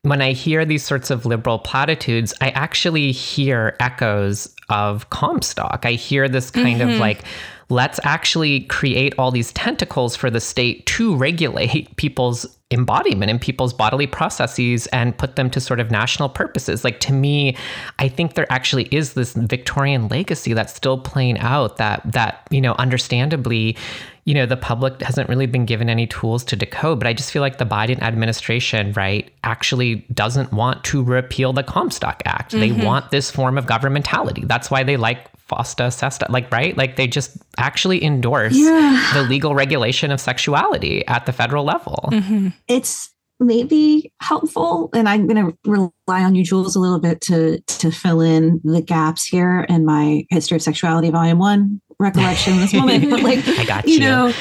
[SPEAKER 4] when I hear these sorts of liberal platitudes, I actually hear echoes of Comstock. I hear this kind mm-hmm. of like, let's actually create all these tentacles for the state to regulate people's embodiment and people's bodily processes and put them to sort of national purposes. Like to me, I think there actually is this Victorian legacy that's still playing out that that, you know, understandably, you know, the public hasn't really been given any tools to decode, but I just feel like the Biden administration, right, actually doesn't want to repeal the Comstock Act. Mm-hmm. They want this form of governmentality. That's why they like FOSTA, SESTA, like, right? Like they just actually endorse yeah. the legal regulation of sexuality at the federal level.
[SPEAKER 2] Mm-hmm. It's maybe helpful, and I'm going to rely on you, Jules, a little bit to to fill in the gaps here in my history of sexuality, volume one recollection this moment. But like,
[SPEAKER 4] I got you. you know,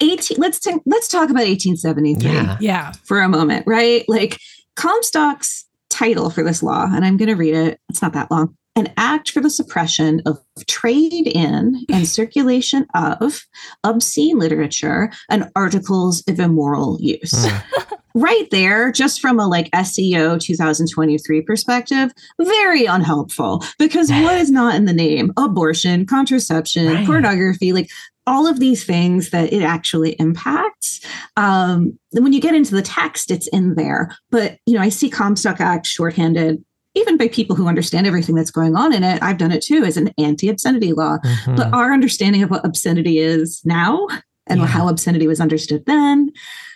[SPEAKER 2] 18 let's t- let's talk about 1873
[SPEAKER 3] yeah. yeah
[SPEAKER 2] for a moment right like comstock's title for this law and i'm going to read it it's not that long an act for the suppression of trade in and circulation of obscene literature and articles of immoral use. Mm. right there, just from a like SEO 2023 perspective, very unhelpful because what is not in the name? Abortion, contraception, right. pornography, like all of these things that it actually impacts. Um, when you get into the text, it's in there. But you know, I see Comstock Act shorthanded even by people who understand everything that's going on in it. I've done it too as an anti-obscenity law. Mm-hmm. But our understanding of what obscenity is now and yeah. how obscenity was understood then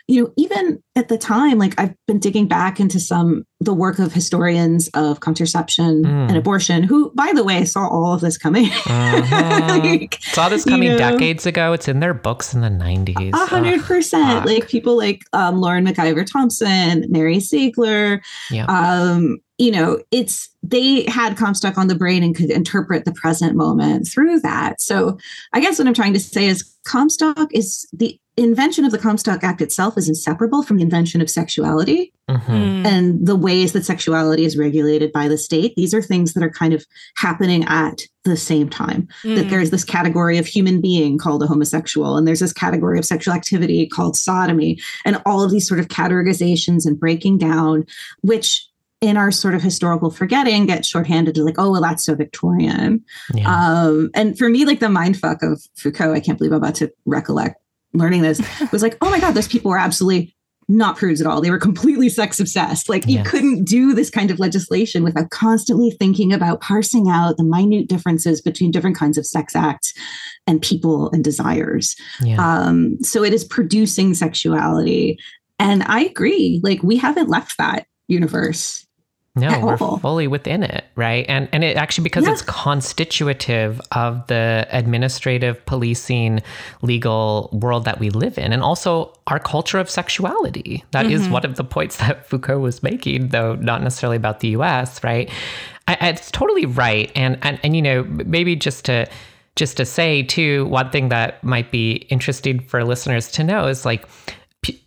[SPEAKER 2] you know, even at the time, like I've been digging back into some the work of historians of contraception mm. and abortion, who, by the way, saw all of this coming.
[SPEAKER 4] Uh-huh. like, saw this coming you know, decades ago. It's in their books in the nineties.
[SPEAKER 2] A hundred percent. Like people like um, Lauren MacIvor Thompson, Mary Ziegler. Yeah. Um, you know, it's they had Comstock on the brain and could interpret the present moment through that. So I guess what I'm trying to say is Comstock is the invention of the Comstock Act itself is inseparable from the invention of sexuality mm-hmm. and the ways that sexuality is regulated by the state. These are things that are kind of happening at the same time. Mm. That there's this category of human being called a homosexual, and there's this category of sexual activity called sodomy, and all of these sort of categorizations and breaking down, which in our sort of historical forgetting get shorthanded to like, oh, well, that's so Victorian. Yeah. Um, and for me, like the mind fuck of Foucault, I can't believe I'm about to recollect learning this was like, oh my God, those people were absolutely not prudes at all. They were completely sex obsessed. Like you couldn't do this kind of legislation without constantly thinking about parsing out the minute differences between different kinds of sex acts and people and desires. Yeah. Um, so it is producing sexuality. And I agree, like we haven't left that universe
[SPEAKER 4] no, we're fully within it, right? And and it actually because yeah. it's constitutive of the administrative, policing, legal world that we live in, and also our culture of sexuality. That mm-hmm. is one of the points that Foucault was making, though not necessarily about the U.S. Right? I, it's totally right, and and and you know maybe just to just to say too, one thing that might be interesting for listeners to know is like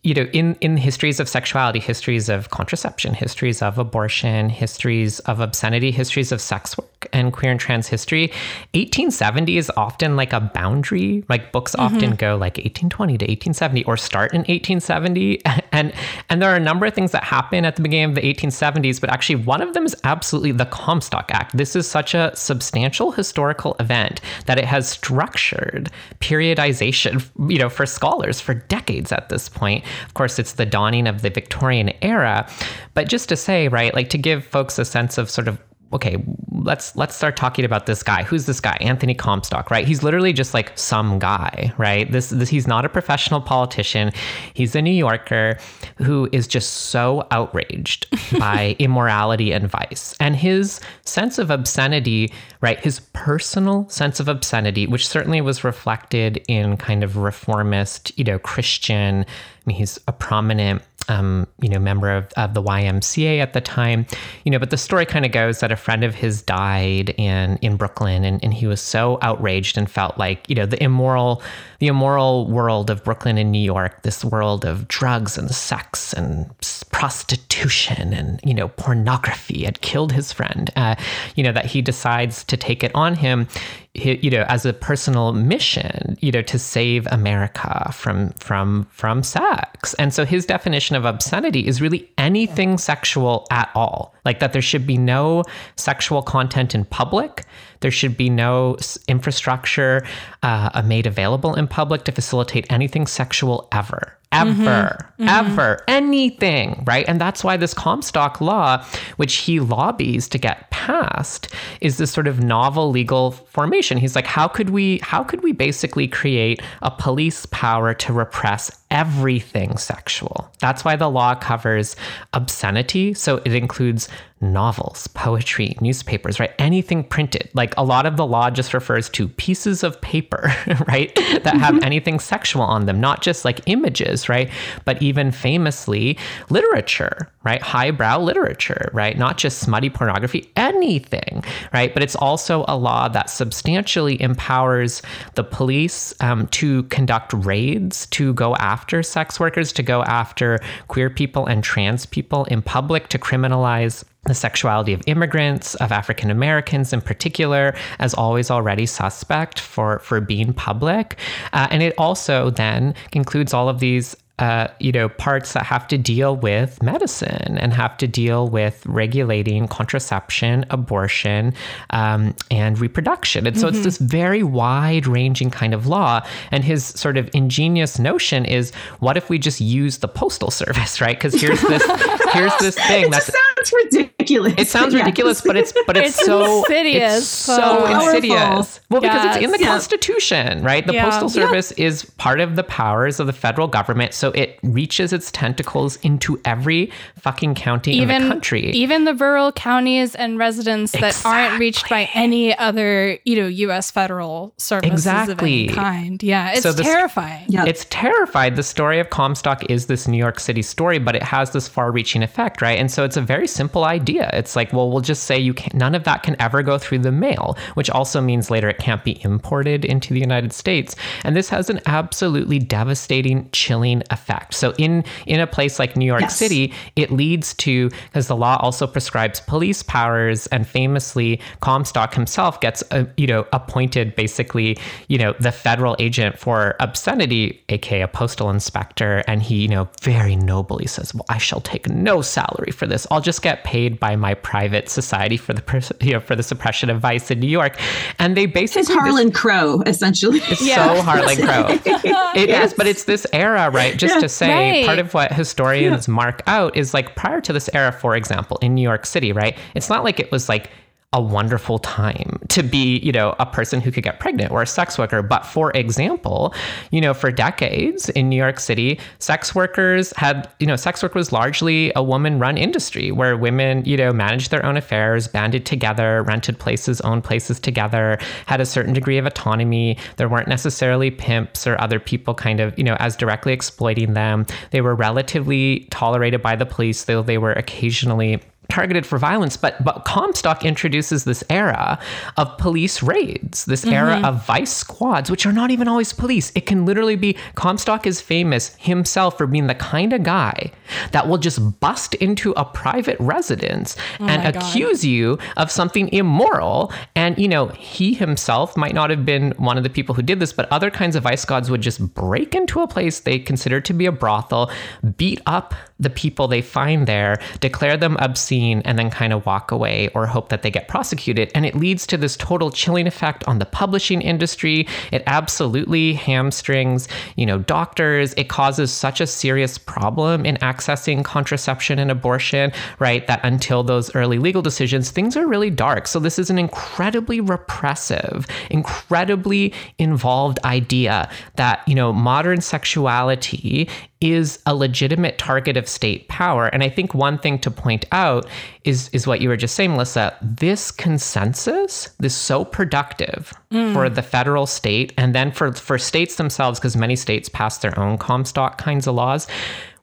[SPEAKER 4] you know, in, in histories of sexuality, histories of contraception, histories of abortion, histories of obscenity, histories of sex work and queer and trans history, 1870 is often like a boundary. Like books mm-hmm. often go like 1820 to 1870 or start in 1870. And and there are a number of things that happen at the beginning of the 1870s, but actually one of them is absolutely the Comstock Act. This is such a substantial historical event that it has structured periodization, you know, for scholars for decades at this point. Of course, it's the dawning of the Victorian era. But just to say, right, like to give folks a sense of sort of okay, let's let's start talking about this guy. Who's this guy? Anthony Comstock, right? He's literally just like some guy, right? This, this he's not a professional politician. He's a New Yorker who is just so outraged by immorality and vice. And his sense of obscenity, right? His personal sense of obscenity, which certainly was reflected in kind of reformist, you know, Christian I mean, he's a prominent um, you know, member of, of, the YMCA at the time, you know, but the story kind of goes that a friend of his died in in Brooklyn, and, and he was so outraged and felt like, you know, the immoral, the immoral world of Brooklyn and New York, this world of drugs and sex and prostitution and you know pornography had killed his friend. Uh, you know that he decides to take it on him you know as a personal mission you know to save america from from from sex. And so his definition of obscenity is really anything sexual at all. Like that there should be no sexual content in public. There should be no infrastructure uh, made available in public to facilitate anything sexual ever ever, mm-hmm. ever, mm-hmm. anything, right? And that's why this Comstock law, which he lobbies to get passed, is this sort of novel legal formation. He's like, how could we, how could we basically create a police power to repress everything sexual? That's why the law covers obscenity. So it includes novels, poetry, newspapers, right? Anything printed. Like a lot of the law just refers to pieces of paper, right? That have mm-hmm. anything sexual on them, not just like images, right? But even famously, literature, right? Highbrow literature, right? Not just smutty pornography, anything, right? But it's also a law that substantially empowers the police um, to conduct raids, to go after sex workers, to go after queer people and trans people in public, to criminalize the sexuality of immigrants, of African Americans in particular, as always already suspect for, for being public. Uh, and it also then includes all of these uh, you know, parts that have to deal with medicine and have to deal with regulating contraception, abortion, um, and reproduction. And so mm-hmm. it's this very wide ranging kind of law. And his sort of ingenious notion is what if we just use the postal service, right? Because here's this here's this thing that's
[SPEAKER 2] sounds ridiculous.
[SPEAKER 4] It sounds yes. ridiculous, but it's but it's,
[SPEAKER 3] it's
[SPEAKER 4] so
[SPEAKER 3] insidious.
[SPEAKER 4] It's so insidious. Well, because yes. it's in the yeah. Constitution, right? The yeah. Postal Service yeah. is part of the powers of the federal government. So it reaches its tentacles into every fucking county even, in the country.
[SPEAKER 3] Even the rural counties and residents that exactly. aren't reached by any other, you know, US federal services exactly. of any kind. Yeah, it's so this, terrifying.
[SPEAKER 4] Yep. It's terrified. The story of Comstock is this New York City story, but it has this far-reaching effect, right? And so it's a very simple idea. It's like, well, we'll just say you can none of that can ever go through the mail, which also means later it can't be imported into the United States. And this has an absolutely devastating, chilling effect. So in in a place like New York yes. City, it leads to because the law also prescribes police powers, and famously, Comstock himself gets uh, you know appointed basically you know the federal agent for obscenity, aka a postal inspector, and he you know very nobly says, "Well, I shall take no salary for this. I'll just get paid by my private society for the you know for the suppression of vice in New York," and they basically
[SPEAKER 2] it's Harlan Crow essentially.
[SPEAKER 4] It's yeah. so Harlan Crow. It yes. is, but it's this era, right? Just yeah. to say say right. part of what historians yeah. mark out is like prior to this era, for example, in New York City, right? It's not like it was like a wonderful time to be, you know, a person who could get pregnant or a sex worker. But for example, you know, for decades in New York City, sex workers had, you know, sex work was largely a woman run industry where women, you know, managed their own affairs, banded together, rented places, owned places together, had a certain degree of autonomy. There weren't necessarily pimps or other people kind of, you know, as directly exploiting them. They were relatively tolerated by the police, though they were occasionally targeted for violence, but but Comstock introduces this era of police raids, this mm-hmm. era of vice squads, which are not even always police. It can literally be Comstock is famous himself for being the kind of guy that will just bust into a private residence oh and accuse you of something immoral. And you know, he himself might not have been one of the people who did this, but other kinds of vice squads would just break into a place they considered to be a brothel, beat up the people they find there, declare them obscene, and then kind of walk away or hope that they get prosecuted. And it leads to this total chilling effect on the publishing industry. It absolutely hamstrings, you know, doctors. It causes such a serious problem in accessing contraception and abortion, right? That until those early legal decisions, things are really dark. So this is an incredibly repressive, incredibly involved idea that, you know, modern sexuality is a legitimate target of state power. And I think one thing to point out is, is what you were just saying, Melissa. This consensus is so productive mm. for the federal state and then for, for states themselves, because many states pass their own Comstock kinds of laws.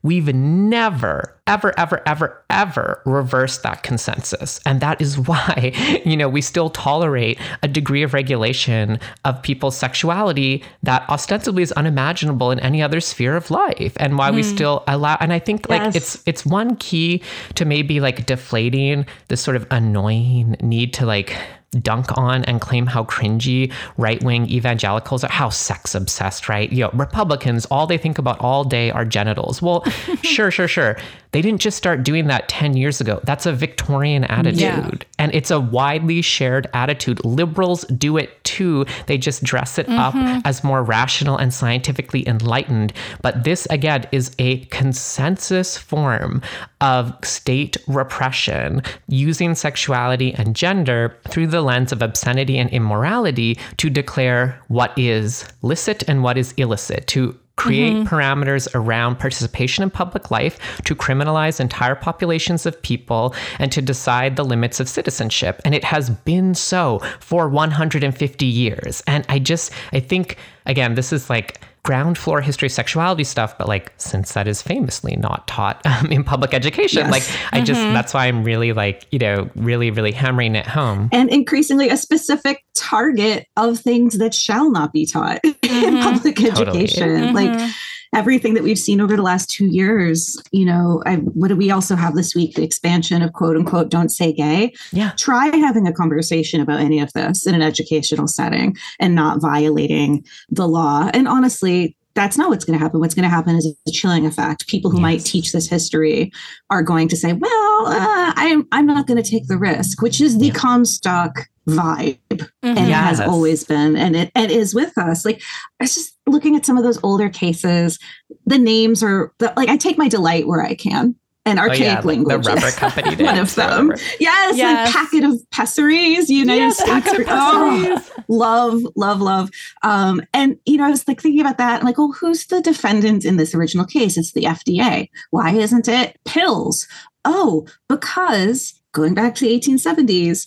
[SPEAKER 4] We've never, ever, ever, ever, ever reversed that consensus. And that is why, you know, we still tolerate a degree of regulation of people's sexuality that ostensibly is unimaginable in any other sphere of life. And why mm. we hmm. still allow and I think like it's it's one key to maybe like deflating this sort of annoying need to like dunk on and claim how cringy right wing evangelicals are, how sex obsessed, right? You know, Republicans, all they think about all day are genitals. Well, sure, sure, sure. They didn't just start doing that 10 years ago. That's a Victorian attitude. Yeah. And it's a widely shared attitude. Liberals do it too. They just dress it mm-hmm. up as more rational and scientifically enlightened. But this, again, is a consensus form of state repression using sexuality and gender through the lens of obscenity and immorality to declare what is licit and what is illicit, to create mm-hmm. parameters around participation in public life, to criminalize entire populations of people, and to decide the limits of citizenship. And it has been so for 150 years. And I just, I think, again, this is like, ground floor history sexuality stuff but like since that is famously not taught um, in public education yes. like i just mm-hmm. that's why i'm really like you know really really hammering it home
[SPEAKER 2] and increasingly a specific target of things that shall not be taught mm-hmm. in public totally. education mm-hmm. like everything that we've seen over the last two years, you know, I, what do we also have this week? The expansion of quote unquote, don't say gay.
[SPEAKER 4] Yeah.
[SPEAKER 2] Try having a conversation about any of this in an educational setting and not violating the law. And honestly, that's not what's going to happen. What's going to happen is a chilling effect. People who yes. might teach this history are going to say, "Well, uh, I'm I'm not going to take the risk," which is the yeah. Comstock vibe mm-hmm. and yes. has always been and it and is with us like i was just looking at some of those older cases the names are the, like i take my delight where i can and archaic oh, yeah, language.
[SPEAKER 4] The rubber company
[SPEAKER 2] did. One of them. Yes, yes. packet of pessaries, United yes, States. Oh, love, love, love. Um, and you know, I was like thinking about that, like, oh, who's the defendant in this original case? It's the FDA. Why isn't it pills? Oh, because going back to the 1870s,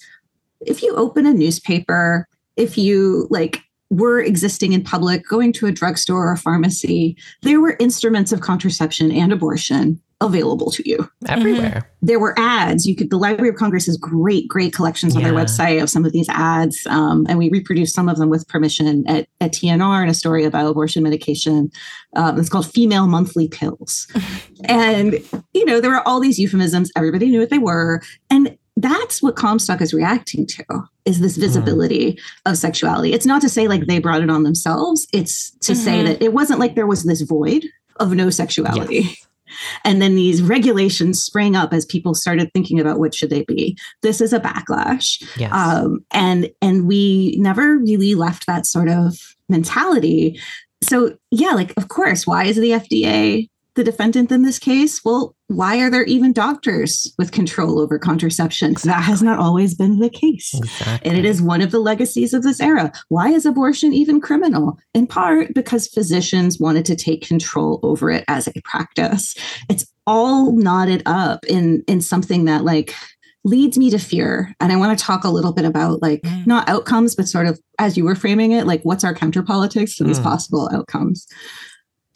[SPEAKER 2] if you open a newspaper, if you like were existing in public, going to a drugstore or a pharmacy, there were instruments of contraception and abortion available to you
[SPEAKER 4] everywhere. Mm-hmm.
[SPEAKER 2] There were ads. You could. The Library of Congress has great, great collections on their website of some of these ads, um, and we reproduced some of them with permission at, at TNR in a story about abortion medication. Um, it's called "Female Monthly Pills," and you know there were all these euphemisms. Everybody knew what they were, and that's what Comstock is reacting to is this hmm. visibility mm. of sexuality. It's not to say like they brought it on themselves. It's to mm-hmm. say that it wasn't like there was this void of no sexuality. Yes. And then these regulations sprang up as people started thinking about what should they be. This is a backlash.
[SPEAKER 4] Yes. Um,
[SPEAKER 2] and and we never really left that sort of mentality. So yeah, like of course, why is the FDA the defendant in this case? Well, why are there even doctors with control over contraception? Exactly. That has not always been the case. Exactly. And it is one of the legacies of this era. Why is abortion even criminal? In part because physicians wanted to take control over it as a practice. It's all knotted up in in something that like leads me to fear and i want to talk a little bit about like mm. not outcomes but sort of as you were framing it like what's our counter politics to these mm. possible outcomes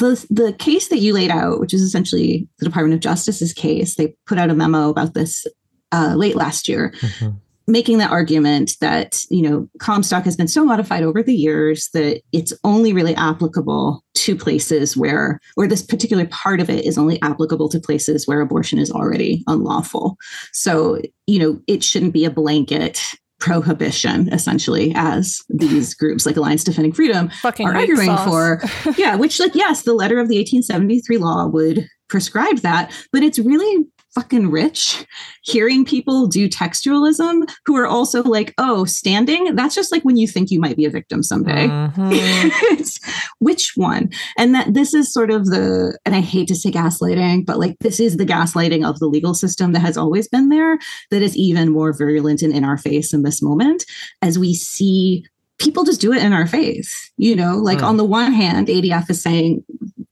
[SPEAKER 2] the the case that you laid out, which is essentially the Department of Justice's case, they put out a memo about this uh, late last year, mm-hmm. making the argument that you know Comstock has been so modified over the years that it's only really applicable to places where, or this particular part of it is only applicable to places where abortion is already unlawful. So you know it shouldn't be a blanket prohibition essentially as these groups like alliance defending freedom
[SPEAKER 3] Fucking
[SPEAKER 2] are arguing sauce. for yeah which like yes the letter of the 1873 law would prescribe that but it's really fucking rich hearing people do textualism who are also like, oh, standing, that's just like when you think you might be a victim someday. Mm-hmm. which one? And that this is sort of the, and I hate to say gaslighting, but like this is the gaslighting of the legal system that has always been there that is even more virulent and in our face in this moment as we see people just do it in our face. You know, like mm. on the one hand, ADF is saying,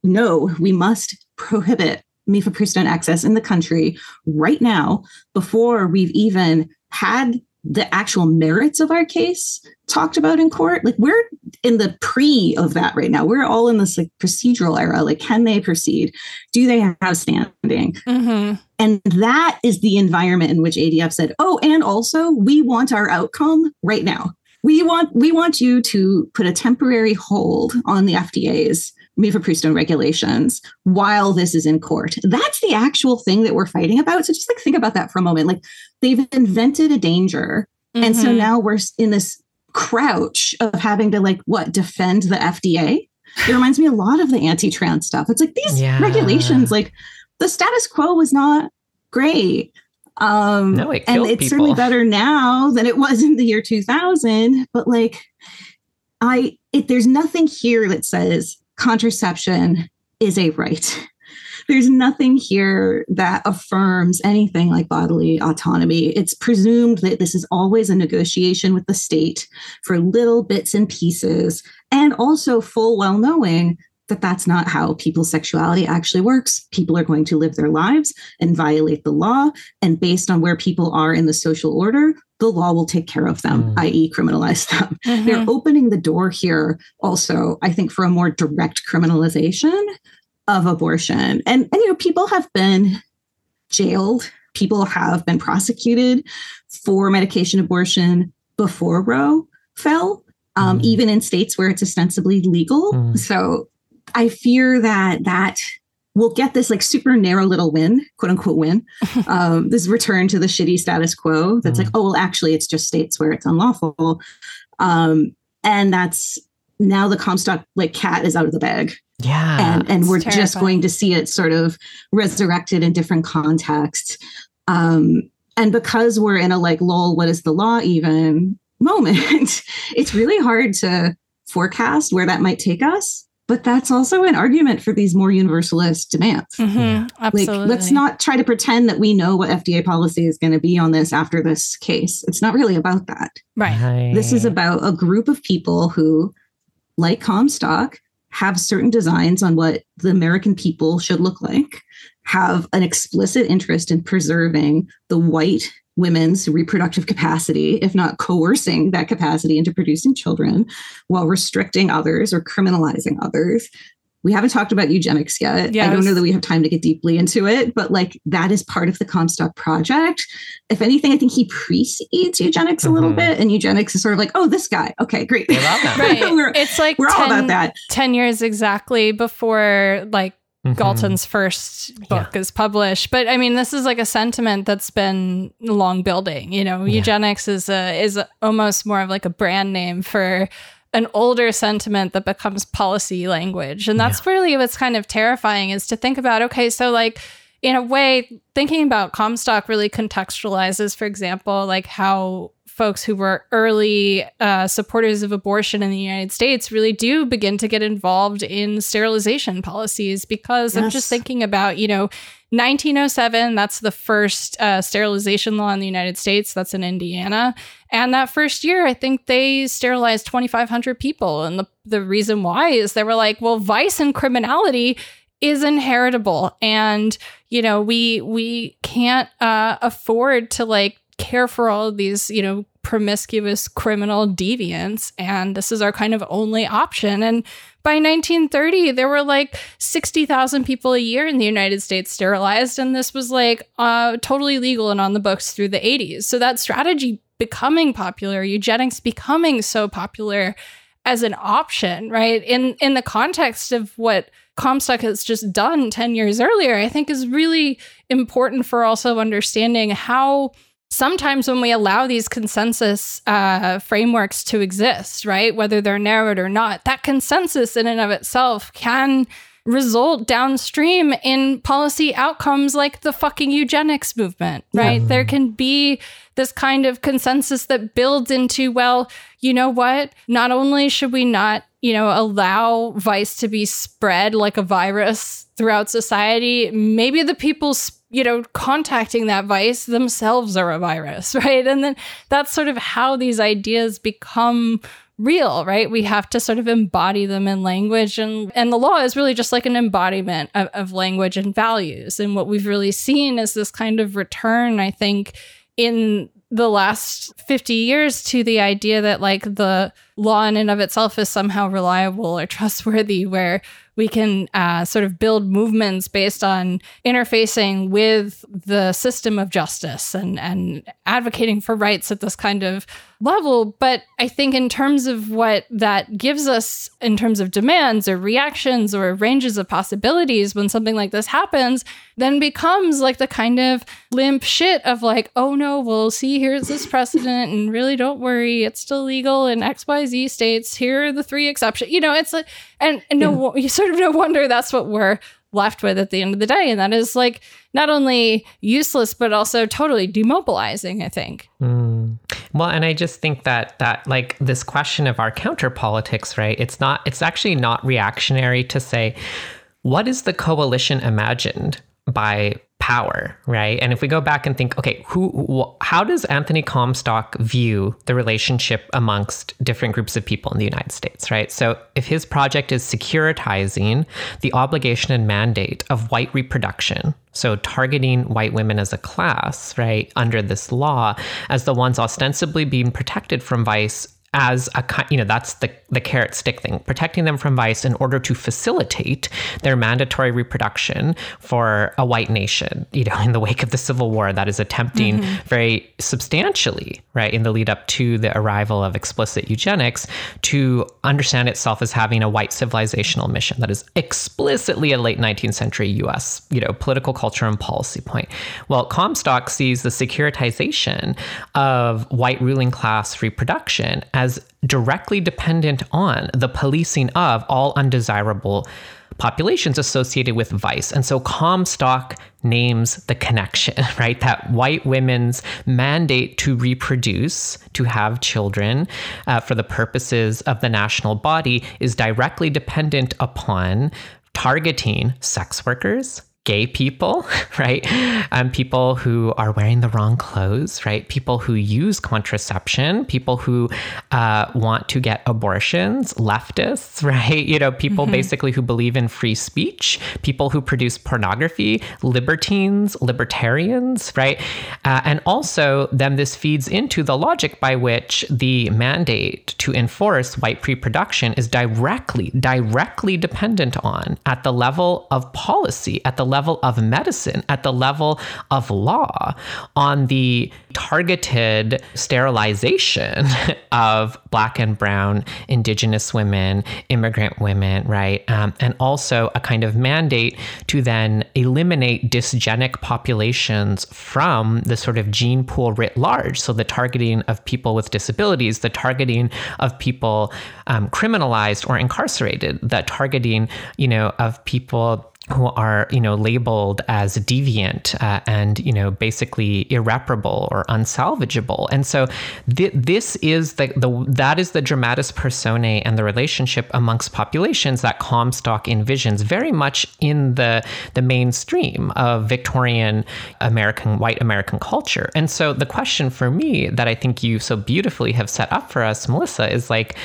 [SPEAKER 2] no, we must prohibit mifepristone access in the country right now before we've even had the actual merits of our case talked about in court. Like we're in the pre of that right now. We're all in this like procedural era. Like can they proceed? Do they have standing? Mm-hmm. and that is the environment in which adf said oh and also we want our outcome right now. We want we want you to put a temporary hold on the fda's mifepristone regulations while this is in court. That's the actual thing that we're fighting about. So just like think about that for a moment. Like they've invented a danger. Mm-hmm. And so mm-hmm. now we're in this crouch of having to like what defend the FDA. It reminds me a lot of the anti-trans stuff. It's like these yeah. regulations, like the status quo was not great. Um,
[SPEAKER 4] no, it
[SPEAKER 2] and it's
[SPEAKER 4] people.
[SPEAKER 2] certainly better now than it was in the year 2000. But like, I, it, there's nothing here that says contraception is a right. There's nothing here that affirms anything like bodily autonomy. It's presumed that this is always a negotiation with the state for little bits and pieces, and also full well knowing that that's not how people's sexuality actually works. People are going to live their lives and violate the law. And based on where people are in the social order, the law will take care of them, mm. i.e., criminalize them. Mm-hmm. They're opening the door here also, I think, for a more direct criminalization of abortion. And, and you know, people have been jailed, people have been prosecuted for medication abortion before Roe fell. Um, mm. even in states where it's ostensibly legal. Mm. So I fear that that we'll get this like super narrow little win, quote unquote win, um, this return to the shitty status quo. That's mm-hmm. like, oh well, actually, it's just states where it's unlawful, um, and that's now the Comstock like cat is out of the bag.
[SPEAKER 4] Yeah,
[SPEAKER 2] and and we're terrifying. just going to see it sort of resurrected in different contexts. Um, and because we're in a like lol, what is the law even moment? it's really hard to forecast where that might take us but that's also an argument for these more universalist demands.
[SPEAKER 3] Mm-hmm, absolutely.
[SPEAKER 2] Like, let's not try to pretend that we know what FDA policy is going to be on this after this case. It's not really about that.
[SPEAKER 3] Right.
[SPEAKER 2] This is about a group of people who, like Comstock, have certain designs on what the American people should look like, have an explicit interest in preserving the white women's reproductive capacity, if not coercing that capacity into producing children, while restricting others or criminalizing others. We haven't talked about eugenics yet. Yes. I don't know that we have time to get deeply into it, but like that is part of the Comstock project. If anything, I think he precedes eugenics mm-hmm. a little mm-hmm. bit, and eugenics is sort of like, oh, this guy. Okay, great.
[SPEAKER 3] right. it's like
[SPEAKER 2] we're 10, all about that.
[SPEAKER 3] 10 years exactly before like Mm-hmm. Galton's first book yeah. is published. But I mean, this is like a sentiment that's been long building. You know, yeah. eugenics is a is a, almost more of like a brand name for an older sentiment that becomes policy language, and that's yeah. really what's kind of terrifying is to think about. Okay, so like in a way, thinking about Comstock really contextualizes, for example, like how folks who were early uh, supporters of abortion in the United States really do begin to get involved in sterilization policies because yes. I'm just thinking about, you know, 1907, that's the first uh, sterilization law in the United States. That's in Indiana. And that first year, I think they sterilized 2,500 people. And the, the reason why is they were like, well, vice and criminality is inheritable and you know we we can't uh, afford to like care for all of these you know promiscuous criminal deviants and this is our kind of only option. And by 1930 there were like 60,000 people a year in the United States sterilized and this was like uh, totally legal and on the books through the 80s so that strategy becoming popular eugenics becoming so popular as an option right? In in the context of what Comstock has just done 10 years earlier I think is really important for also understanding how sometimes when we allow these consensus uh, frameworks to exist, right, whether they're narrowed or not, that consensus in and of itself can result downstream in policy outcomes like the fucking eugenics movement, right? Yeah. There can be this kind of consensus that builds into, well, you know what? Not only should we not, you know, allow vice to be spread like a virus throughout society, maybe the people you know, contacting that vice themselves are a virus, right? And then that's sort of how these ideas become real, right? We have to sort of embody them in language and and the law is really just like an embodiment of, of language and values. And what we've really seen is this kind of return, I think, in the last 50 years to the idea that like the law in and of itself is somehow reliable or trustworthy where we can uh, sort of build movements based on interfacing with the system of justice and, and advocating for rights at this kind of level. But I think, in terms of what that gives us in terms of demands or reactions or ranges of possibilities when something like this happens, then becomes like the kind of limp shit of like, oh no, we'll see, here's this precedent, and really don't worry, it's still legal in XYZ states. Here are the three exceptions. You know, it's like, and, and no, yeah. you sort of no wonder that's what we're left with at the end of the day. And that is like not only useless, but also totally demobilizing, I think.
[SPEAKER 4] Mm. Well, and I just think that that like this question of our counter politics, right? It's not, it's actually not reactionary to say, what is the coalition imagined by power, right? And if we go back and think, okay, who, wh- how does Anthony Comstock view the relationship amongst different groups of people in the United States, right? So if his project is securitizing the obligation and mandate of white reproduction, so targeting white women as a class, right, under this law as the ones ostensibly being protected from vice as a you know that's the the carrot stick thing protecting them from vice in order to facilitate their mandatory reproduction for a white nation you know in the wake of the civil war that is attempting mm-hmm. very substantially right in the lead up to the arrival of explicit eugenics to understand itself as having a white civilizational mission that is explicitly a late 19th century US you know political culture and policy point well comstock sees the securitization of white ruling class reproduction as directly dependent on the policing of all undesirable populations associated with vice. And so Comstock names the connection, right? That white women's mandate to reproduce, to have children uh, for the purposes of the national body is directly dependent upon targeting sex workers, gay people, right? Um, people who are wearing the wrong clothes, right? People who use contraception, people who uh, want to get abortions, leftists, right? You know, people mm-hmm. basically who believe in free speech, people who produce pornography, libertines, libertarians, right? Uh, and also, then this feeds into the logic by which the mandate to enforce white reproduction is directly, directly dependent on at the level of policy, at the level of medicine, at the level of law, on the targeted sterilization of Black and Brown, Indigenous women, immigrant women, right? Um, and also a kind of mandate to then eliminate dysgenic populations from the sort of gene pool writ large. So the targeting of people with disabilities, the targeting of people um, criminalized or incarcerated, the targeting, you know, of people who are you know labeled as deviant uh, and you know basically irreparable or unsalvageable. And so th- this is the, the that is the dramatis personae and the relationship amongst populations that comstock envisions very much in the the mainstream of victorian american white american culture. And so the question for me that i think you so beautifully have set up for us melissa is like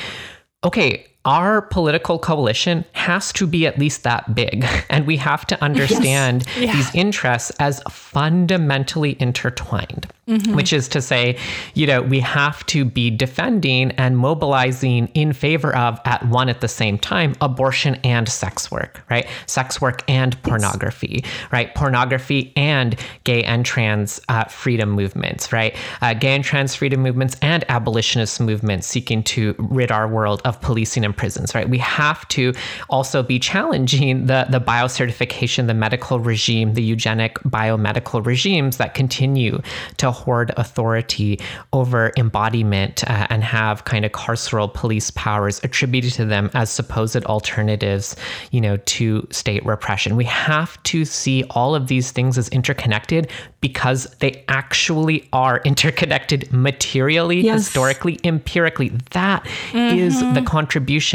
[SPEAKER 4] okay our political coalition has to be at least that big. And we have to understand yes. yeah. these interests as fundamentally intertwined, mm-hmm. which is to say, you know, we have to be defending and mobilizing in favor of, at one at the same time, abortion and sex work, right? Sex work and pornography, yes. right? Pornography and gay and trans uh, freedom movements, right? Uh, gay and trans freedom movements and abolitionist movements seeking to rid our world of policing and prisons, right? We have to also be challenging the, the biocertification, the medical regime, the eugenic biomedical regimes that continue to hoard authority over embodiment uh, and have kind of carceral police powers attributed to them as supposed alternatives, you know, to state repression. We have to see all of these things as interconnected because they actually are interconnected materially, yes. historically, empirically. That mm-hmm. is the contribution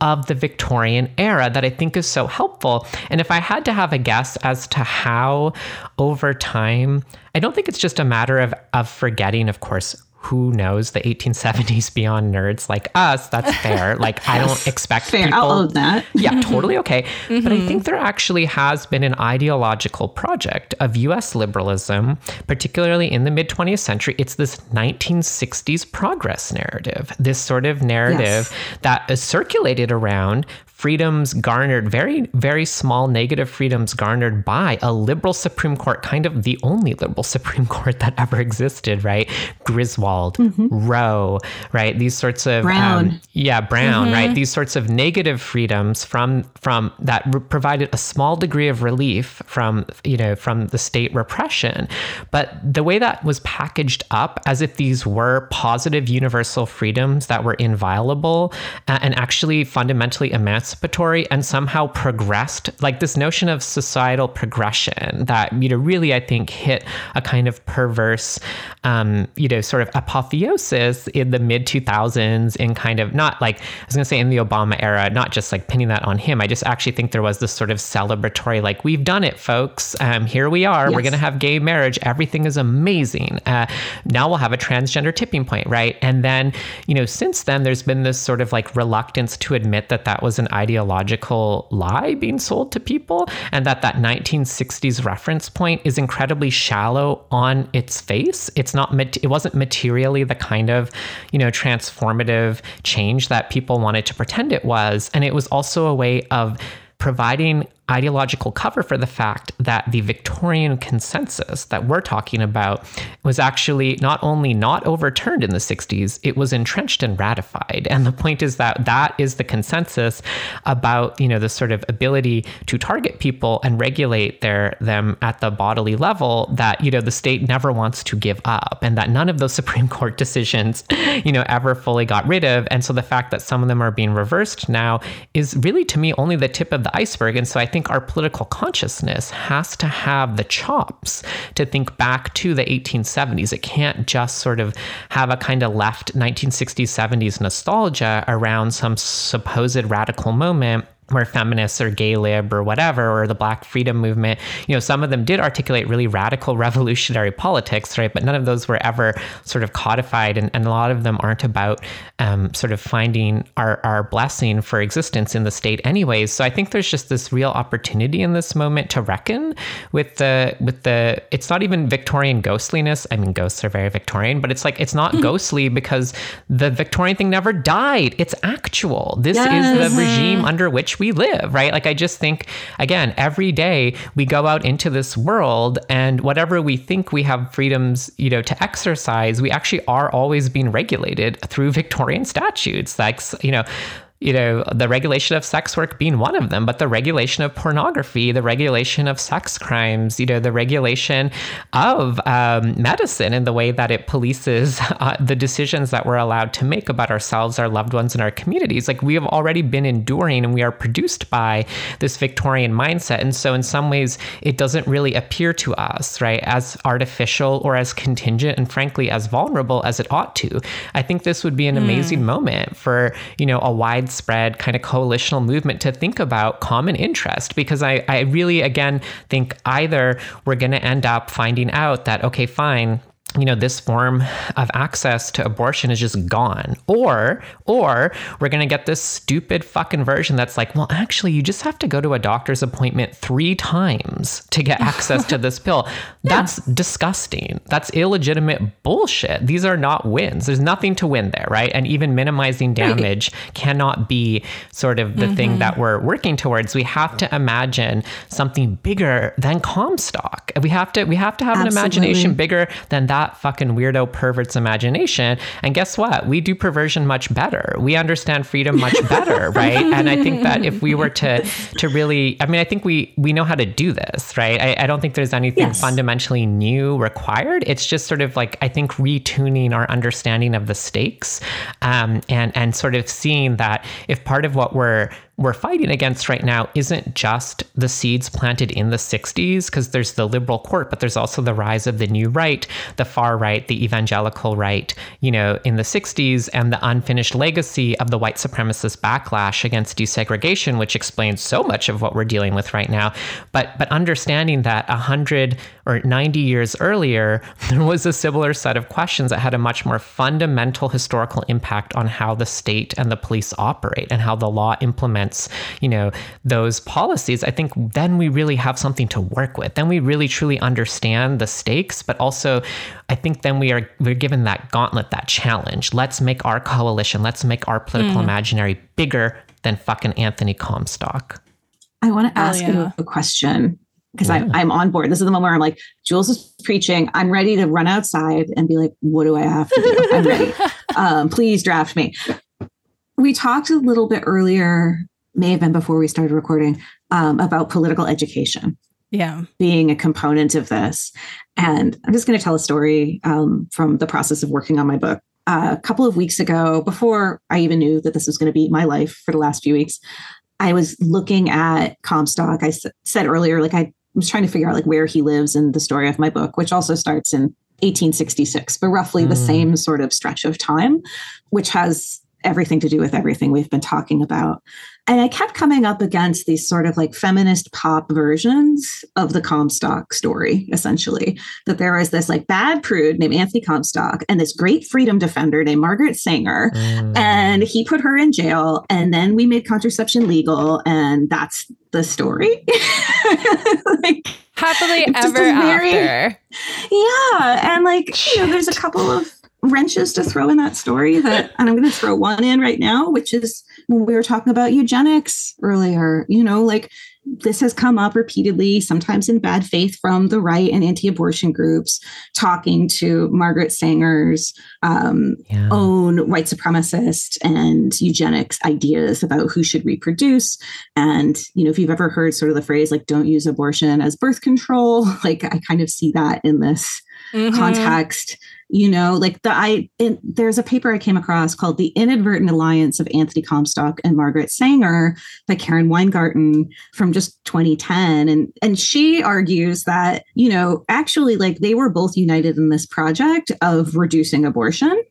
[SPEAKER 4] of the Victorian era that I think is so helpful. And if I had to have a guess as to how over time, I don't think it's just a matter of, of forgetting, of course, who knows the 1870s beyond nerds like us that's fair. Like i don't expect
[SPEAKER 2] fair
[SPEAKER 4] people
[SPEAKER 2] i'll own that.
[SPEAKER 4] Yeah totally okay. Mm-hmm. but i think there actually has been an ideological project of us liberalism particularly in the mid 20th century. It's this 1960s progress narrative this sort of narrative yes. that is circulated around freedoms garnered, very, very small negative freedoms garnered by a liberal Supreme Court, kind of the only liberal Supreme Court that ever existed, right? Griswold, mm-hmm. Roe, right? These sorts of
[SPEAKER 2] Brown, um,
[SPEAKER 4] yeah, Brown, mm-hmm. right? These sorts of negative freedoms from from that re- provided a small degree of relief from you know from the state repression, but the way that was packaged up as if these were positive universal freedoms that were inviolable uh, and actually fundamentally emancipated emancipatory and somehow progressed like this notion of societal progression that you know really i think hit a kind of perverse um, you know sort of apotheosis in the mid 2000s in kind of not like i was going to say in the obama era not just like pinning that on him. I just actually think there was this sort of celebratory like we've done it folks. Um, here we are. Yes. we're going to have gay marriage. Everything is amazing. Uh, now we'll have a transgender tipping point right? And then you know since then there's been this sort of like reluctance to admit that that was an ideological lie being sold to people, and that that 1960s reference point is incredibly shallow on its face. It's not. It wasn't materially the kind of, you know, transformative change that people wanted to pretend it was, and it was also a way of providing ideological cover for the fact that the Victorian consensus that we're talking about was actually not only not overturned in the 60s, it was entrenched and ratified. And the point is that that is the consensus about, you know, the sort of ability to target people and regulate their them at the bodily level that, you know, the state never wants to give up and that none of those Supreme Court decisions, you know, ever fully got rid of. And so the fact that some of them are being reversed now is really to me only the tip of the iceberg. And so I think think our political consciousness has to have the chops to think back to the 1870s. It can't just sort of have a kind of left 1960s, 70s nostalgia around some supposed radical moment where feminists or gay lib or whatever, or the black freedom movement, you know, some of them did articulate really radical revolutionary politics, right? But none of those were ever sort of codified. And, and a lot of them aren't about um, sort of finding our, our blessing for existence in the state anyways. So I think there's just this real opportunity in this moment to reckon with the, with the, it's not even Victorian ghostliness. I mean, ghosts are very Victorian, but it's like, it's not mm-hmm. ghostly because the Victorian thing never died. It's actual. This yes. is the regime under which we live, right? Like, I just think, again, every day we go out into this world and whatever we think we have freedoms, you know, to exercise, we actually are always being regulated through Victorian statutes. Like, you know, you know, the regulation of sex work being one of them, but the regulation of pornography, the regulation of sex crimes, you know, the regulation of um, medicine and the way that it polices uh, the decisions that we're allowed to make about ourselves, our loved ones, and our communities. Like we have already been enduring and we are produced by this Victorian mindset. And so, in some ways, it doesn't really appear to us, right, as artificial or as contingent and frankly as vulnerable as it ought to. I think this would be an mm. amazing moment for, you know, a wide widespread kind of coalitional movement to think about common interest because I, I really, again, think either we're going to end up finding out that, okay, fine, you know this form of access to abortion is just gone or or we're going to get this stupid fucking version that's like well actually you just have to go to a doctor's appointment 3 times to get access to this pill that's yeah. disgusting that's illegitimate bullshit these are not wins there's nothing to win there right and even minimizing damage right. cannot be sort of the mm-hmm. thing that we're working towards we have to imagine something bigger than comstock we have to we have to have Absolutely. an imagination bigger than that that fucking weirdo pervert's imagination. And guess what? We do perversion much better. We understand freedom much better, right? And I think that if we were to to really, I mean, I think we we know how to do this, right? I, I don't think there's anything yes. fundamentally new required. It's just sort of like I think retuning our understanding of the stakes, um, and and sort of seeing that if part of what we're we're fighting against right now isn't just the seeds planted in the 60s, because there's the liberal court, but there's also the rise of the new right, the far right, the evangelical right, you know, in the 60s, and the unfinished legacy of the white supremacist backlash against desegregation, which explains so much of what we're dealing with right now. But but understanding that 100 or 90 years earlier, there was a similar set of questions that had a much more fundamental historical impact on how the state and the police operate and how the law implements implements, you know, those policies, I think then we really have something to work with. Then we really truly understand the stakes, but also I think then we are we're given that gauntlet, that challenge. Let's make our coalition, let's make our political mm. imaginary bigger than fucking Anthony Comstock.
[SPEAKER 2] I want to ask yeah. you a question because yeah. I'm, I'm on board. This is the moment where I'm like, Jules is preaching. I'm ready to run outside and be like, what do I have to do? I'm ready. Um, please draft me. We talked a little bit earlier may have been before we started recording um, about political education.
[SPEAKER 3] Yeah.
[SPEAKER 2] Being a component of this. And i'm just going to tell a story um, from the process of working on my book. Uh, a couple of weeks ago before i even knew that this was going to be my life for the last few weeks i was looking at comstock. I s- said earlier like i was trying to figure out like where he lives in the story of my book which also starts in 1866 but roughly mm. the same sort of stretch of time which has everything to do with everything we've been talking about. And I kept coming up against these sort of like feminist pop versions of the Comstock story, essentially. That there was this like bad prude named Anthony Comstock and this great freedom defender named Margaret Sanger. Mm. And he put her in jail. And then we made contraception legal. And that's the story.
[SPEAKER 3] like, Happily ever very, after.
[SPEAKER 2] Yeah. And like, you know, there's a couple of wrenches to throw in that story that and I'm going to throw one in right now which is when we were talking about eugenics earlier you know like this has come up repeatedly sometimes in bad faith from the right and anti-abortion groups talking to Margaret Sanger's um, yeah. own white supremacist and eugenics ideas about who should reproduce and you know if you've ever heard sort of the phrase like don't use abortion as birth control like I kind of see that in this mm-hmm. context you know like the i there's a paper i came across called the inadvertent alliance of anthony comstock and margaret sanger by karen weingarten from just 2010 and and she argues that you know actually like they were both united in this project of reducing abortion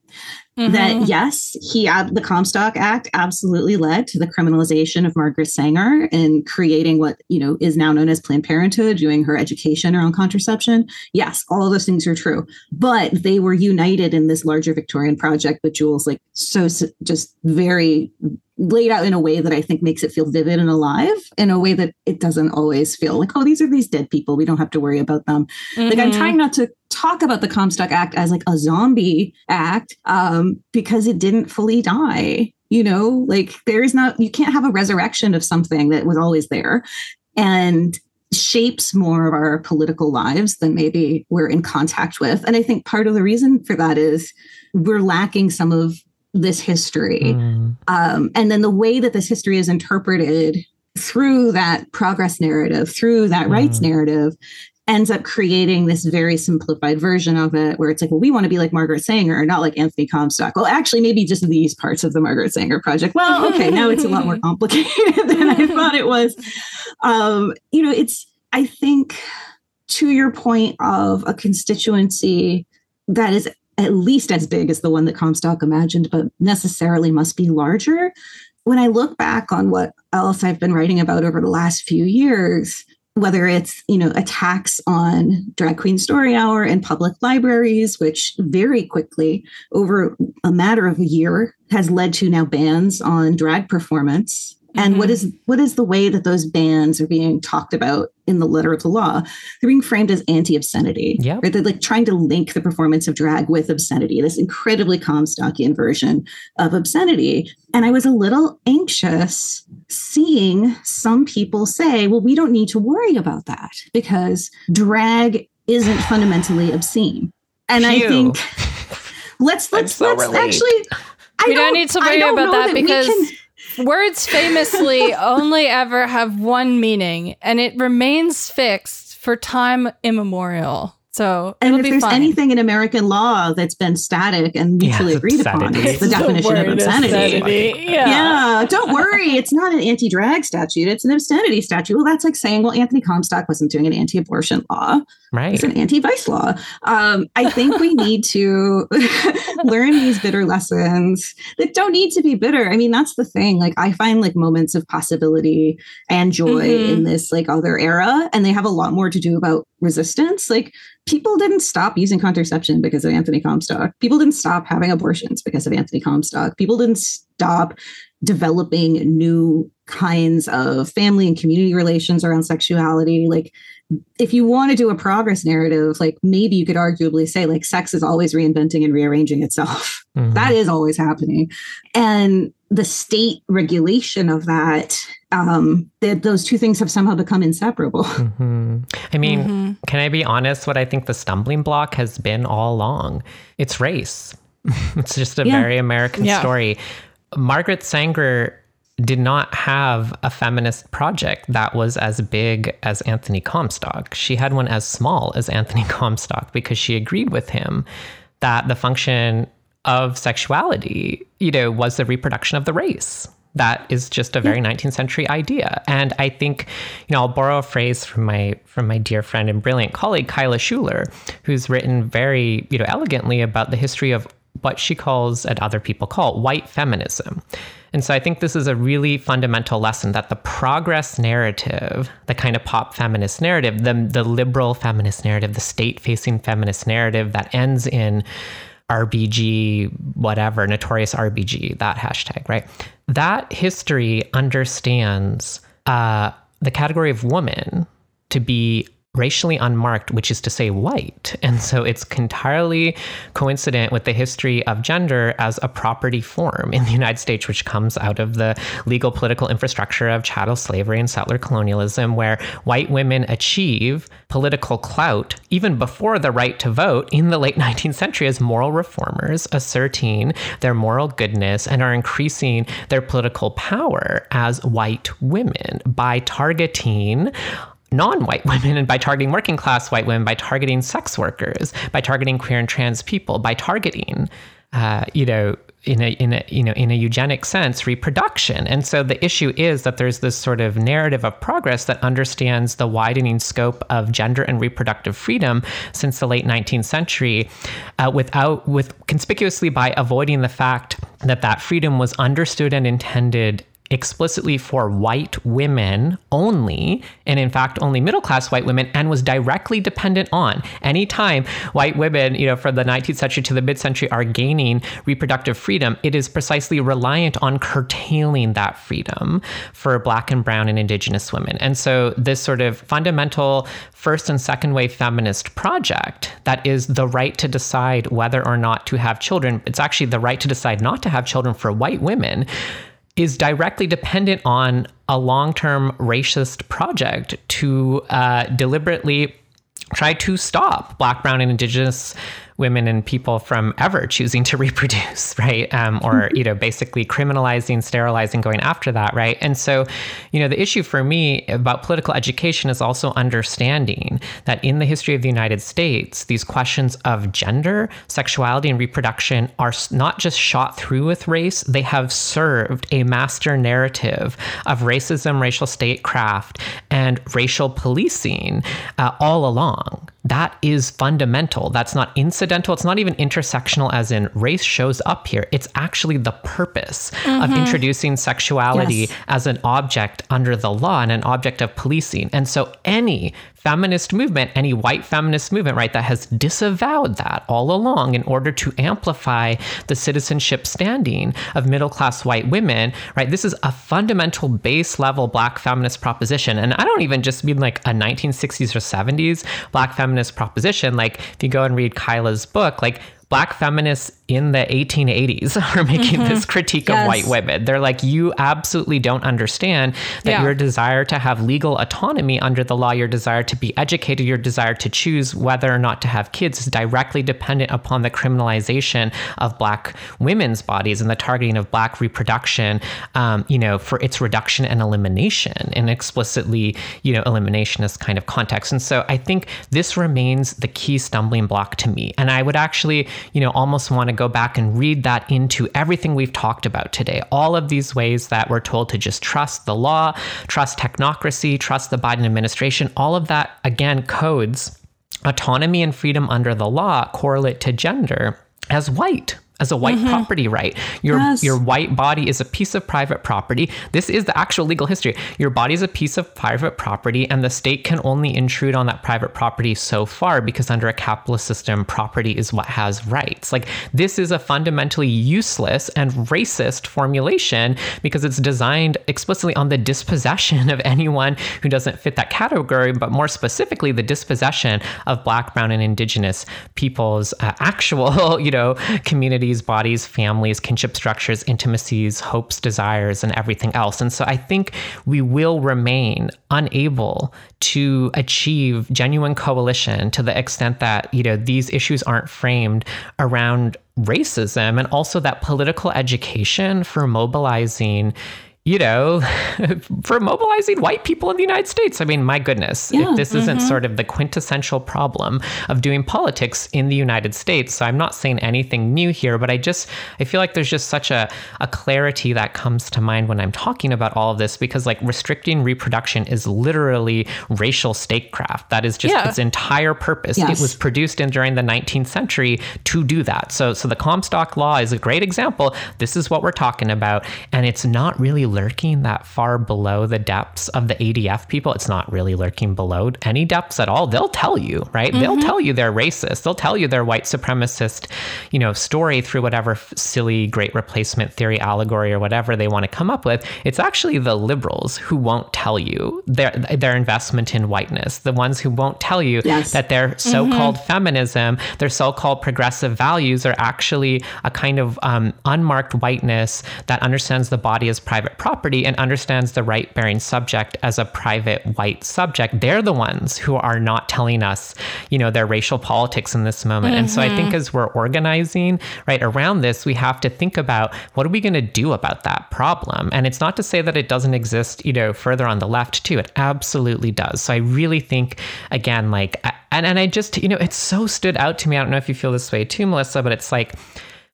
[SPEAKER 2] Mm-hmm. That yes, he the Comstock Act absolutely led to the criminalization of Margaret Sanger and creating what you know is now known as Planned Parenthood, doing her education around contraception. Yes, all of those things are true, but they were united in this larger Victorian project that Jules like so just very laid out in a way that I think makes it feel vivid and alive in a way that it doesn't always feel like, oh, these are these dead people. We don't have to worry about them. Mm-hmm. Like I'm trying not to talk about the Comstock Act as like a zombie act um, because it didn't fully die. You know, like there is not, you can't have a resurrection of something that was always there. And shapes more of our political lives than maybe we're in contact with. And I think part of the reason for that is we're lacking some of this history. Mm. Um, and then the way that this history is interpreted through that progress narrative, through that mm. rights narrative, ends up creating this very simplified version of it where it's like, well, we want to be like Margaret Sanger, not like Anthony Comstock. Well, actually, maybe just these parts of the Margaret Sanger project. Well, okay, now it's a lot more complicated than I thought it was. Um, you know, it's, I think, to your point of a constituency that is at least as big as the one that Comstock imagined, but necessarily must be larger. When I look back on what else I've been writing about over the last few years, whether it's you know attacks on drag queen story hour in public libraries which very quickly over a matter of a year has led to now bans on drag performance and mm-hmm. what is what is the way that those bans are being talked about in the letter of the law they're being framed as anti-obscenity
[SPEAKER 4] yeah
[SPEAKER 2] right? they're like trying to link the performance of drag with obscenity this incredibly comstockian version of obscenity and i was a little anxious seeing some people say well we don't need to worry about that because drag isn't fundamentally obscene and Phew. i think let's let's so let's relieved. actually
[SPEAKER 3] I we don't, don't, need to worry about that, that because Words famously only ever have one meaning, and it remains fixed for time immemorial. So
[SPEAKER 2] and if there's
[SPEAKER 3] fine.
[SPEAKER 2] anything in American law that's been static and mutually yeah, agreed upon, it's the definition of obscenity. obscenity. Yeah. yeah. don't worry, it's not an anti-drag statute; it's an obscenity statute. Well, that's like saying, well, Anthony Comstock wasn't doing an anti-abortion law;
[SPEAKER 4] right?
[SPEAKER 2] It's an anti-vice law. Um, I think we need to learn these bitter lessons that don't need to be bitter. I mean, that's the thing. Like, I find like moments of possibility and joy mm-hmm. in this like other era, and they have a lot more to do about resistance. Like people didn't stop using contraception because of Anthony Comstock. People didn't stop having abortions because of Anthony Comstock. People didn't stop developing new kinds of family and community relations around sexuality. Like, if you want to do a progress narrative, like maybe you could arguably say, like, sex is always reinventing and rearranging itself. Mm-hmm. That is always happening. And the state regulation of that um that those two things have somehow become inseparable
[SPEAKER 4] mm-hmm. i mean mm-hmm. can i be honest what i think the stumbling block has been all along it's race it's just a yeah. very american yeah. story margaret sanger did not have a feminist project that was as big as Anthony Comstock. She had one as small as Anthony Comstock because she agreed with him that the function of sexuality, you know, was the reproduction of the race. That is just a very 19th century idea. And I think, you know, I'll borrow a phrase from my from my dear friend and brilliant colleague Kyla Schuller, who's written very, you know, elegantly about the history of what she calls and other people call white feminism. And so I think this is a really fundamental lesson that the progress narrative, the kind of pop feminist narrative, the, the liberal feminist narrative, the state facing feminist narrative that ends in RBG, whatever, notorious RBG, that hashtag, right? That history understands uh, the category of woman to be racially unmarked, which is to say white. And so it's entirely coincident with the history of gender as a property form in the United States, which comes out of the legal political infrastructure of chattel slavery and settler colonialism, where white women achieve political clout even before the right to vote in the late 19th century as moral reformers, asserting their moral goodness and are increasing their political power as white women by targeting non-white women and by targeting working class white women by targeting sex workers by targeting queer and trans people by targeting uh, you know in a in a you know in a eugenic sense reproduction. And so the issue is that there's this sort of narrative of progress that understands the widening scope of gender and reproductive freedom since the late 19th century uh, without with conspicuously by avoiding the fact that that freedom was understood and intended explicitly for white women only, and in fact, only middle class white women, and was directly dependent on. Anytime white women, you know, from the 19th century to the mid century are gaining reproductive freedom, it is precisely reliant on curtailing that freedom for black and brown and indigenous women. And so, this sort of fundamental first and second wave feminist project that is the right to decide whether or not to have children, it's actually the right to decide not to have children for white women is directly dependent on a long term racist project to uh, deliberately try to stop Black, Brown, and Indigenous women and people from ever choosing to reproduce, right? Um, or, mm-hmm. you know, basically criminalizing, sterilizing, going after that, right? And so, you know, the issue for me about political education is also understanding that in the history of the United States, these questions of gender, sexuality, and reproduction are not just shot through with race, they have served a master narrative of racism, racial statecraft, and racial policing uh, all along that is fundamental. That's not incidental. It's not even intersectional, as in race shows up here. It's actually the purpose mm-hmm. of introducing sexuality yes. as an object under the law and an object of policing. And so any feminist movement, any white feminist movement, right, that has disavowed that all along in order to amplify the citizenship standing of middle class white women, right? This is a fundamental base level black feminist proposition. And I don't even just mean like a 1960s or 70s black feminist proposition. Like if you go and read Kyla's book, like black feminists in the 1880s are making mm-hmm. this critique yes. of white women. They're like, you absolutely don't understand that yeah. your desire to have legal autonomy under the law, your desire to be educated, your desire to choose whether or not to have kids is directly dependent upon the criminalization of black women's bodies and the targeting of black reproduction, um, you know, for its reduction and elimination and explicitly, you know, eliminationist kind of context. And so I think this remains the key stumbling block to me. And I would actually, you know, almost want to go back and read that into everything we've talked about today. All of these ways that we're told to just trust the law, trust technocracy, trust the Biden administration, all of that, again, codes autonomy and freedom under the law correlate to gender as white as a white mm-hmm. property right. Your yes. your white body is a piece of private property. This is the actual legal history. Your body is a piece of private property and the state can only intrude on that private property so far because under a capitalist system property is what has rights. Like this is a fundamentally useless and racist formulation because it's designed explicitly on the dispossession of anyone who doesn't fit that category, but more specifically the dispossession of black, brown and indigenous people's uh, actual, you know, community bodies, families, kinship structures, intimacies, hopes, desires, and everything else. And so I think we will remain unable to achieve genuine coalition to the extent that, you know, these issues aren't framed around racism and also that political education for mobilizing you know, for mobilizing white people in the United States. I mean, my goodness,
[SPEAKER 2] Yeah.
[SPEAKER 4] if this isn't mm-hmm. sort of the quintessential problem of doing politics in the United States. So I'm not saying anything new here, but I just, I feel like there's just such a, a clarity that comes to mind when I'm talking about all of this because like restricting reproduction is literally racial statecraft. That is just
[SPEAKER 3] Yeah.
[SPEAKER 4] its entire purpose.
[SPEAKER 2] Yes.
[SPEAKER 4] It was produced in during the 19th century to do that. So, so the Comstock Law is a great example. This is what we're talking about, and it's not really lurking that far below the depths of the ADF people. It's not really lurking below any depths at all. They'll tell you, right? They'll tell you they're racist. They'll tell you they're white supremacist, you know, story through whatever silly great replacement theory allegory or whatever they want to come up with. It's actually the liberals who won't tell you their their investment in whiteness, the ones who won't tell you
[SPEAKER 2] Yes.
[SPEAKER 4] that their so-called feminism, their so-called progressive values are actually a kind of um, unmarked whiteness that understands the body as private property and understands the right-bearing subject as a private white subject. They're the ones who are not telling us, you know, their racial politics in this moment. And so I think mm-hmm. as we're organizing right around this, we have to think about what are we going to do about that problem? And it's not to say that it doesn't exist, you know, further on the left too. It absolutely does. So I really think, again, like, and and I just, you know, it's so stood out to me. I don't know if you feel this way too, Melissa, but it's like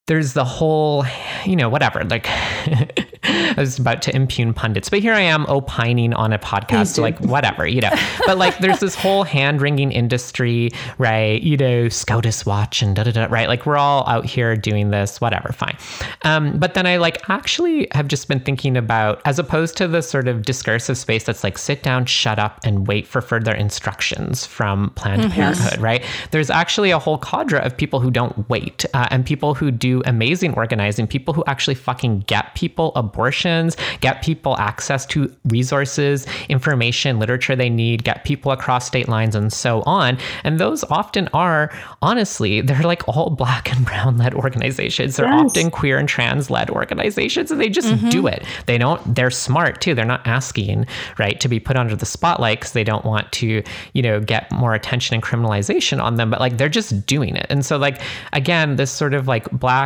[SPEAKER 4] there's the whole, you know, whatever. Like, I was about to impugn pundits, but here I am opining on a podcast, like whatever, you know. But like, there's this whole hand wringing industry, right? You know, SCOTUS watch and da da da, right? Like, we're all out here doing this, whatever, fine. Um, but then I like actually have just been thinking about, as opposed to the sort of discursive space that's like sit down, shut up, and wait for further instructions from Planned Parenthood, right? There's actually a whole cadre of people who don't wait uh, and people who do amazing organizing, people who actually fucking get people abortions, get people access to resources, information, literature they need, get people across state lines, and so on. And those often are, honestly, they're like all black and brown led organizations. They're
[SPEAKER 2] Yes.
[SPEAKER 4] often queer and trans led organizations, and they just mm-hmm. do it. They don't, they're smart too. They're not asking, right, to be put under the spotlight because they don't want to, you know, get more attention and criminalization on them, but like they're just doing it. And so, like, again, this sort of like black,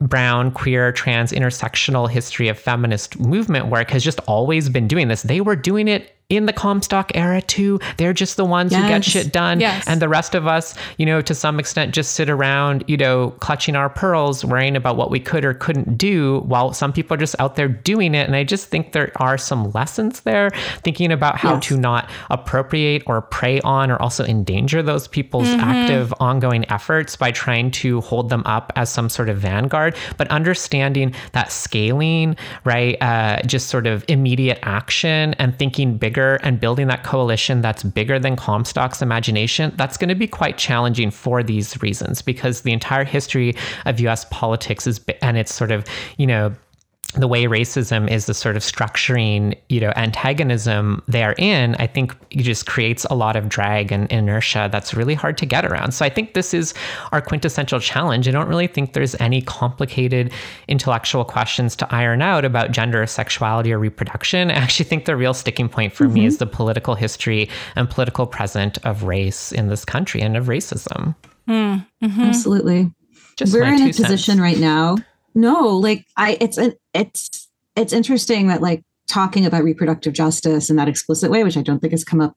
[SPEAKER 4] brown, queer, trans, intersectional history of feminist movement work has just always been doing this. They were doing it in the Comstock era too. They're just the ones who get shit done.
[SPEAKER 3] Yes.
[SPEAKER 4] And the rest of us, you know, to some extent just sit around, you know, clutching our pearls, worrying about what we could or couldn't do while some people are just out there doing it. And I just think there are some lessons there, thinking about how
[SPEAKER 2] Yes.
[SPEAKER 4] to not appropriate or prey on or also endanger those people's active ongoing efforts by trying to hold them up as some sort of vanguard, but understanding that scaling, right, uh, just sort of immediate action and thinking bigger and building that coalition that's bigger than Comstock's imagination, that's going to be quite challenging for these reasons because the entire history of US politics is, and it's sort of, you know, the way racism is the sort of structuring, you know, antagonism therein, I think it just creates a lot of drag and inertia that's really hard to get around. So I think this is our quintessential challenge. I don't really think there's any complicated intellectual questions to iron out about gender, sexuality, or reproduction. I actually think the real sticking point for me is mm-hmm. the political history and political present of race in this country and of racism. Hmm. Mm-hmm.
[SPEAKER 2] Absolutely.
[SPEAKER 4] Just
[SPEAKER 2] We're in a position
[SPEAKER 4] cents.
[SPEAKER 2] right now. No, like I it's an it's it's interesting that like talking about reproductive justice in that explicit way, which I don't think has come up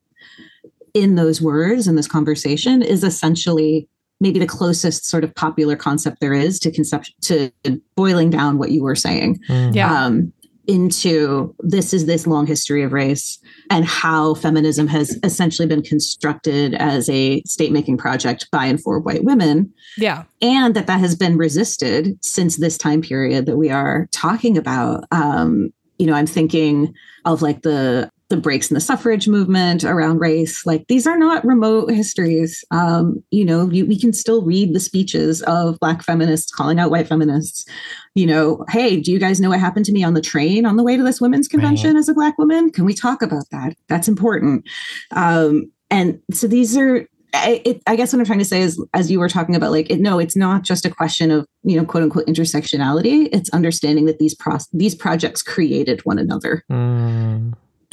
[SPEAKER 2] in those words in this conversation, is essentially maybe the closest sort of popular concept there is to conception to boiling down what you were saying
[SPEAKER 4] Mm.
[SPEAKER 3] Yeah.
[SPEAKER 2] um, into this is this long history of race and how feminism has essentially been constructed as a state making project by and for white women
[SPEAKER 3] yeah.
[SPEAKER 2] and that that has been resisted since this time period that we are talking about um you know i'm thinking of like the the breaks in the suffrage movement around race like these are not remote histories. Um you know you, we can still read the speeches of black feminists calling out white feminists. You know hey do you guys know what happened to me on the train on the way to this women's convention as a black woman? Can we talk about that? That's important. Um and so these are I, it, I guess what I'm trying to say is, as you were talking about, like, it, no, it's not just a question of, you know, quote unquote intersectionality. It's understanding that these pro- these projects created one another,
[SPEAKER 4] Mm.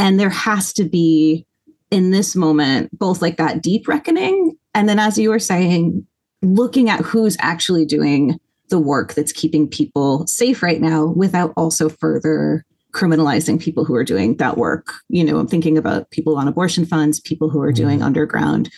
[SPEAKER 2] And there has to be, in this moment, both like that deep reckoning, and then, as you were saying, looking at who's actually doing the work that's keeping people safe right now, without also further criminalizing people who are doing that work. You know, I'm thinking about people on abortion funds, people who are mm-hmm. doing underground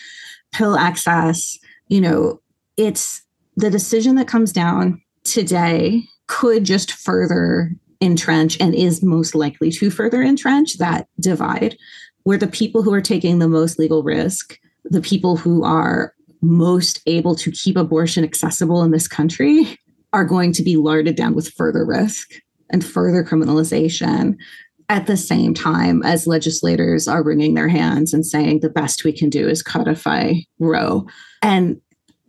[SPEAKER 2] pill access. You know, it's the decision that comes down today could just further entrench and is most likely to further entrench that divide where the people who are taking the most legal risk, the people who are most able to keep abortion accessible in this country, are going to be larded down with further risk and further criminalization at the same time as legislators are wringing their hands and saying the best we can do is codify Roe. And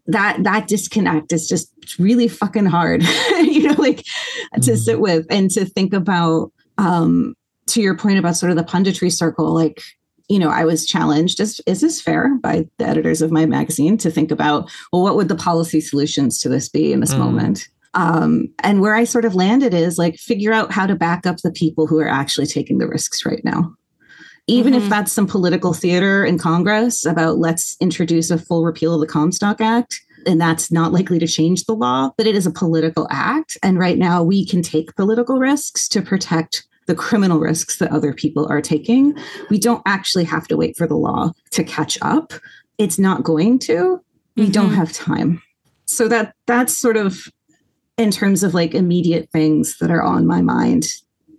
[SPEAKER 2] that that disconnect is just really fucking hard, you know, like mm-hmm. to sit with and to think about um to your point about sort of the punditry circle, like you know, I was challenged, is, is this fair by the editors of my magazine to think about, well, what would the policy solutions to this be in this mm. moment? Um, and where I sort of landed is like figure out how to back up the people who are actually taking the risks right now. Even mm-hmm. if that's some political theater in Congress about let's introduce a full repeal of the Comstock Act, and that's not likely to change the law, but it is a political act. And right now we can take political risks to protect the criminal risks that other people are taking. We don't actually have to wait for the law to catch up. It's not going to. We mm-hmm. don't have time. So that that's sort of in terms of like immediate things that are on my mind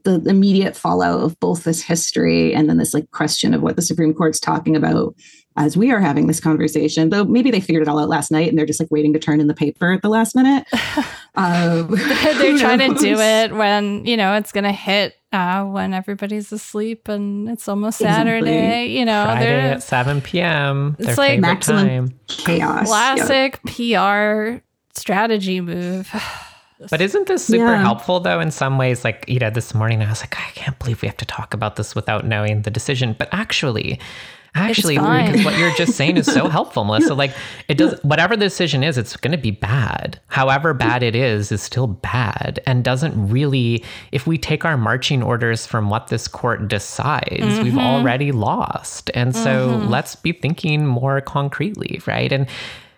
[SPEAKER 2] the immediate fallout of both this history and then this like question of what the supreme court's talking about as we are having this conversation though maybe they figured it all out last night and they're just like waiting to turn in the paper at the last minute
[SPEAKER 3] um, they're trying knows? to do it when you know it's going to hit uh, when everybody's asleep and it's almost Saturday, you know,
[SPEAKER 4] Friday at 7 p.m.
[SPEAKER 3] It's like maximum time. chaos. Classic PR strategy move.
[SPEAKER 4] But isn't this super yeah. helpful though in some ways? Like, you know, this morning I was like, I can't believe we have to talk about this without knowing the decision. But actually, actually, because what you're just saying is so helpful, Melissa. Like, it does whatever the decision is, it's going to be bad. However bad it is, is still bad and doesn't really. If we take our marching orders from what this court decides, mm-hmm. we've already lost. And so mm-hmm. let's be thinking more concretely, right? And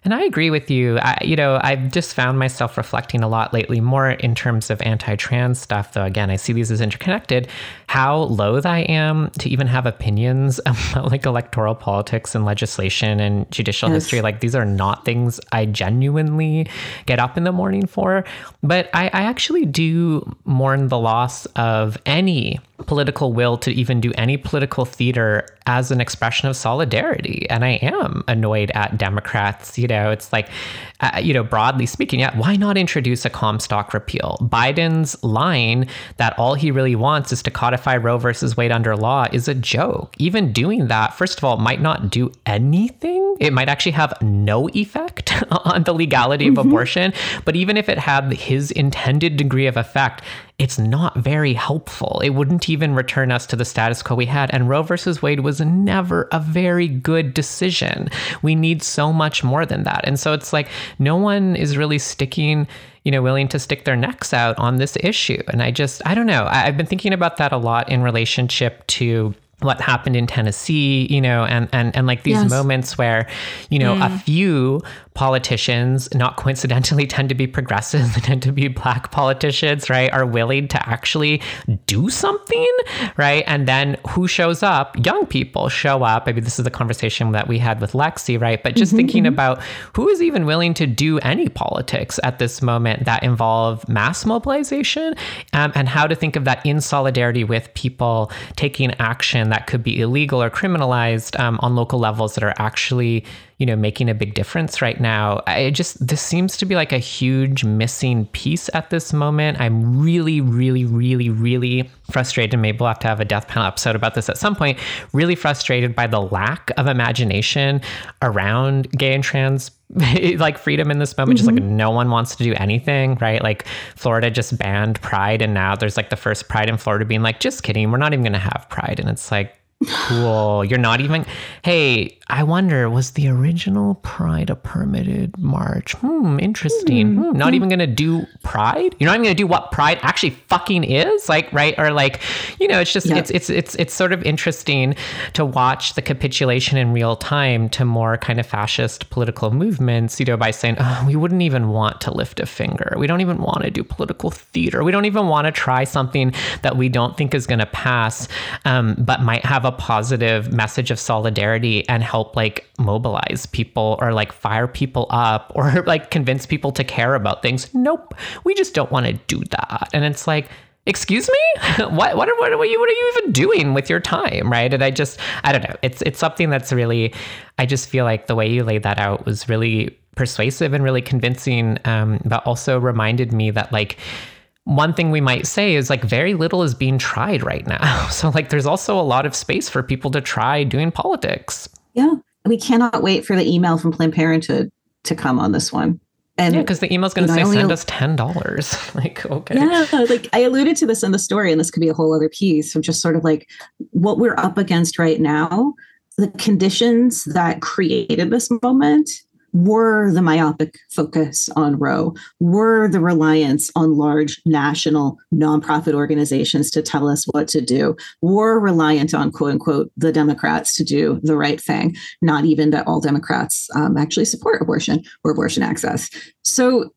[SPEAKER 4] and I agree with you. I, you know, I've just found myself reflecting a lot lately, more in terms of anti-trans stuff. Though again, I see these as interconnected. How loath I am to even have opinions about like electoral politics and legislation and judicial yes. history. Like these are not things I genuinely get up in the morning for. But I, I actually do mourn the loss of any political will to even do any political theater as an expression of solidarity. And I am annoyed at Democrats. You know, it's like, uh, you know, broadly speaking, yeah, why not introduce a Comstock repeal? Biden's line that all he really wants is to codify Roe versus Wade under law is a joke. Even doing that, first of all, might not do anything. It might actually have no effect on the legality mm-hmm. of abortion. But even if it had his intended degree of effect, it's not very helpful. It wouldn't even return us to the status quo we had. And Roe versus Wade was never a very good decision. We need so much more than that. And so it's like no one is really sticking you know, willing to stick their necks out on this issue. And I just, I don't know. I've been thinking about that a lot in relationship to what happened in Tennessee, you know, and and and like these yes. moments where, you know, mm. a few politicians, not coincidentally, tend to be progressive, tend to be black politicians, right, are willing to actually do something, right? And then who shows up? Young people show up. Maybe this is the conversation that we had with Lexi, right? But just mm-hmm, thinking mm-hmm. about who is even willing to do any politics at this moment that involve mass mobilization um, and how to think of that in solidarity with people taking action that could be illegal or criminalized um, on local levels that are actually you know, making a big difference right now. I just, this seems to be like a huge missing piece at this moment. I'm really, really, really, really frustrated. And Maybe we'll have to have a death panel episode about this at some point. Really frustrated by the lack of imagination around gay and trans like freedom in this moment mm-hmm. just like mm-hmm. no one wants to do anything right like florida just banned pride and now there's like the first pride in florida being like just kidding we're not even going to have pride and it's like Cool. You're not even. Hey, I wonder, was the original Pride a permitted march? Hmm, interesting. Hmm, not even going to do Pride? You're not even going to do what Pride actually fucking is? Like, right? Or like, you know, it's just,
[SPEAKER 2] Yeah.
[SPEAKER 4] it's, it's, it's, it's sort of interesting to watch the capitulation in real time to more kind of fascist political movements, you know, by saying, oh, we wouldn't even want to lift a finger. We don't even want to do political theater. We don't even want to try something that we don't think is going to pass, um, but might have a positive message of solidarity and help like mobilize people or like fire people up or like convince people to care about things. Nope. We just don't want to do that. And it's like, excuse me what what are, what are you what are you even doing with your time right and i just i don't know it's it's something that's really i just feel like the way you laid that out was really persuasive and really convincing um, but also reminded me that like one thing we might say is like very little is being tried right now so like there's also a lot of space for people to try doing politics
[SPEAKER 2] Yeah. We cannot wait for the email from Planned Parenthood to come on this one. And
[SPEAKER 4] yeah because the email's going to say send us $10 like okay
[SPEAKER 2] Yeah, like I alluded to this in the story, and this could be a whole other piece of just sort of like what we're up against right now. The conditions that created this moment were the myopic focus on Roe, were the reliance on large national nonprofit organizations to tell us what to do, were reliant on quote unquote the Democrats to do the right thing. Not even that all Democrats um, actually support abortion or abortion access. So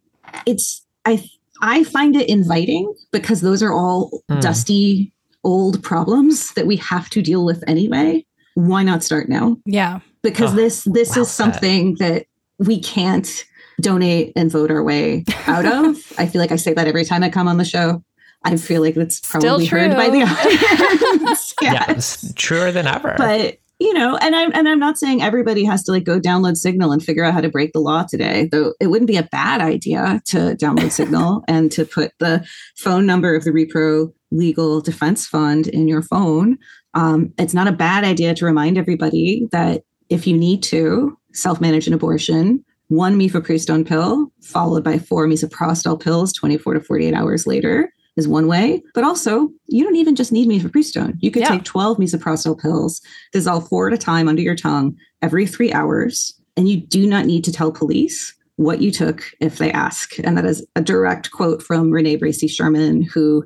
[SPEAKER 2] it's, I I find it inviting because those are all
[SPEAKER 4] Hmm.
[SPEAKER 2] dusty old problems that we have to deal with anyway. Why not start now?
[SPEAKER 3] Yeah.
[SPEAKER 2] Because
[SPEAKER 4] Oh,
[SPEAKER 2] this this
[SPEAKER 4] well
[SPEAKER 2] is something that we can't donate and vote our way out of. I feel like I say that every time I come on the show. I feel like that's probably heard by the audience.
[SPEAKER 4] yeah it's truer than ever
[SPEAKER 2] But you know, and I'm and I'm not saying everybody has to like go download Signal and figure out how to break the law today. Though it wouldn't be a bad idea to download Signal and to put the phone number of the Repro Legal Defense Fund in your phone. Um, it's not a bad idea to remind everybody that if you need to self-manage an abortion, one mifepristone pill followed by four misoprostol pills 24 to 48 hours later is one way. But also, you don't even just need mifepristone. You could
[SPEAKER 3] Yeah.
[SPEAKER 2] take 12 misoprostol pills, dissolve four at a time under your tongue every three hours, and you do not need to tell police what you took if they ask. And that is a direct quote from Renee Bracey Sherman, who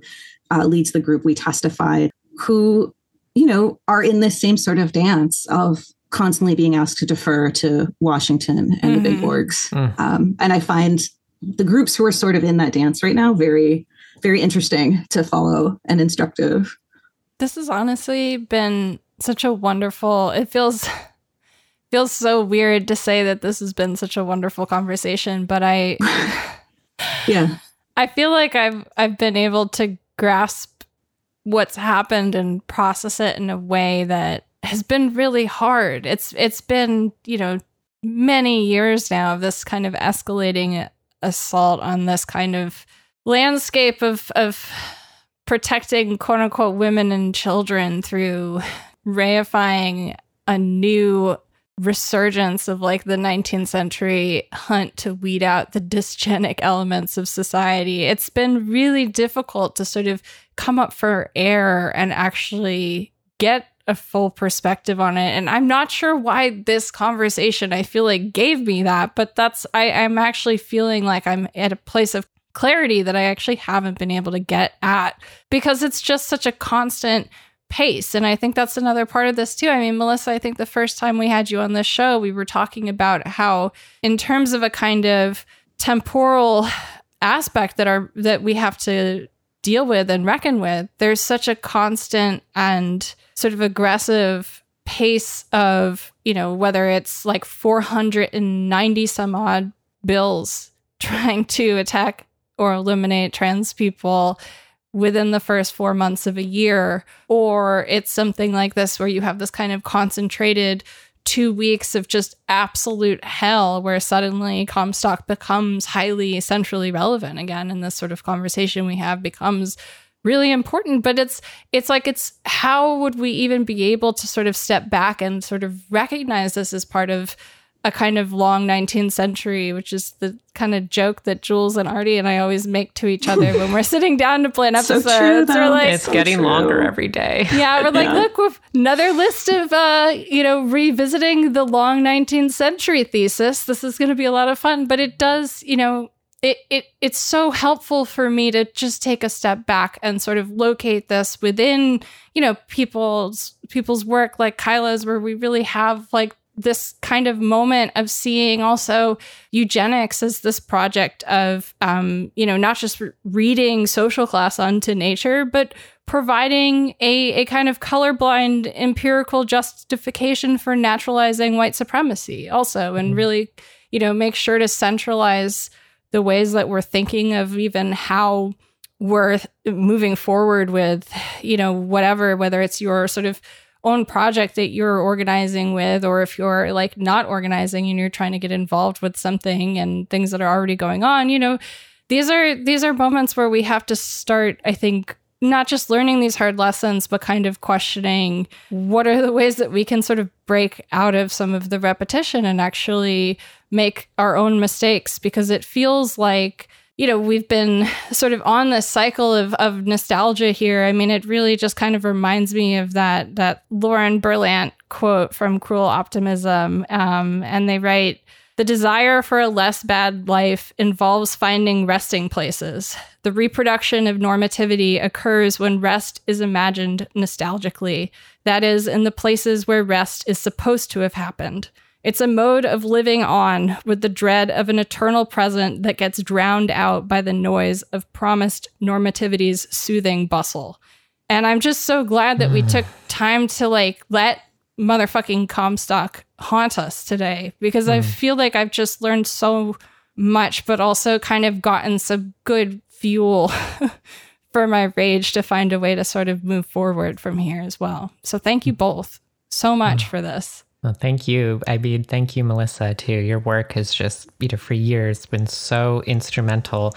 [SPEAKER 2] uh, leads the group We Testify, who, you know, are in this same sort of dance of constantly being asked to defer to Washington and the big
[SPEAKER 3] Mhm.
[SPEAKER 2] orgs.
[SPEAKER 4] Mm.
[SPEAKER 2] Um, and I find the groups who are sort of in that dance right now very, very interesting to follow and instructive.
[SPEAKER 3] This has honestly been such a wonderful. It feels feels so weird to say that this has been such a wonderful conversation, but I
[SPEAKER 2] Yeah.
[SPEAKER 3] I feel like I've I've been able to grasp what's happened and process it in a way that has been really hard. It's it's been, you know, many years now of this kind of escalating assault on this kind of landscape of of protecting quote unquote women and children through reifying a new resurgence of like the 19th century hunt to weed out the dysgenic elements of society. It's been really difficult to sort of come up for air and actually get a full perspective on it. And I'm not sure why this conversation I feel like gave me that, but that's I, I'm actually feeling like I'm at a place of clarity that I actually haven't been able to get at because it's just such a constant pace. And I think that's another part of this too. I mean, Melissa, I think the first time we had you on this show, we were talking about how, in terms of a kind of temporal aspect that are that we have to deal with and reckon with, there's such a constant and sort of aggressive pace of, you know, whether it's like 490 some odd bills trying to attack or eliminate trans people within the first four months of a year, or it's something like this where you have this kind of concentrated two weeks of just absolute hell where suddenly Comstock becomes highly centrally relevant again and this sort of conversation we have becomes really important. But it's it's like it's how would we even be able to sort of step back and sort of recognize this as part of a kind of long 19th century, which is the kind of joke that Jules and Artie and I always make to each other when we're sitting down to plan episodes.
[SPEAKER 2] So
[SPEAKER 3] episodes.
[SPEAKER 2] true,
[SPEAKER 3] we're like,
[SPEAKER 4] it's
[SPEAKER 2] so
[SPEAKER 4] getting
[SPEAKER 2] true.
[SPEAKER 4] longer every day.
[SPEAKER 3] yeah, we're like,
[SPEAKER 2] Yeah.
[SPEAKER 3] look, we've another list of uh, you know, revisiting the long 19th century thesis. This is going to be a lot of fun, but it does, you know, it, it it's so helpful for me to just take a step back and sort of locate this within, you know, people's people's work like Kyla's where we really have like this kind of moment of seeing also eugenics as this project of um, you know not just re- reading social class onto nature but providing a, a kind of colorblind empirical justification for naturalizing white supremacy also and really you know make sure to centralize the ways that we're thinking of even how we're moving forward with you know whatever whether it's your sort of own project that you're organizing with or if you're like not organizing and you're trying to get involved with something and things that are already going on you know these are these are moments where we have to start i think not just learning these hard lessons but kind of questioning what are the ways that we can sort of break out of some of the repetition and actually make our own mistakes because it feels like you know we've been sort of on this cycle of, of nostalgia here i mean it really just kind of reminds me of that that lauren berlant quote from cruel optimism um, and they write the desire for a less bad life involves finding resting places. The reproduction of normativity occurs when rest is imagined nostalgically, that is, in the places where rest is supposed to have happened. It's a mode of living on with the dread of an eternal present that gets drowned out by the noise of promised normativity's soothing bustle. And I'm just so glad that we took time to like let motherfucking Comstock haunt us today because I hmm. feel like I've just learned so much, but also kind of gotten some good fuel for my rage to find a way to sort of move forward from here as well. So thank you both so much hmm. for this.
[SPEAKER 4] Well, thank you. I mean, thank you, Melissa, too. Your work has just, you know, for years been so instrumental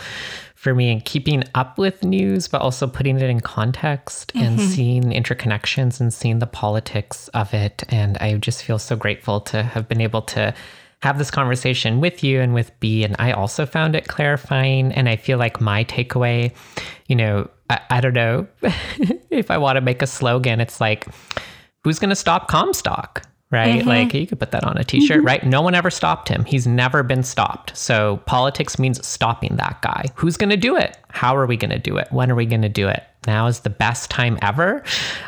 [SPEAKER 4] for me in keeping up with news, but also putting it in context and mm-hmm. seeing interconnections and seeing the politics of it. And I just feel so grateful to have been able to have this conversation with you and with Bea. And I also found it clarifying. And I feel like my takeaway, you know, I, I don't know if I want to make a slogan, it's like, who's going to stop Comstock? Right? Like you could put that on a t shirt, right? No one ever stopped him. He's never been stopped. So politics means stopping that guy. Who's going to do it? How are we going to do it? When are we going to do it? Now is the best time ever.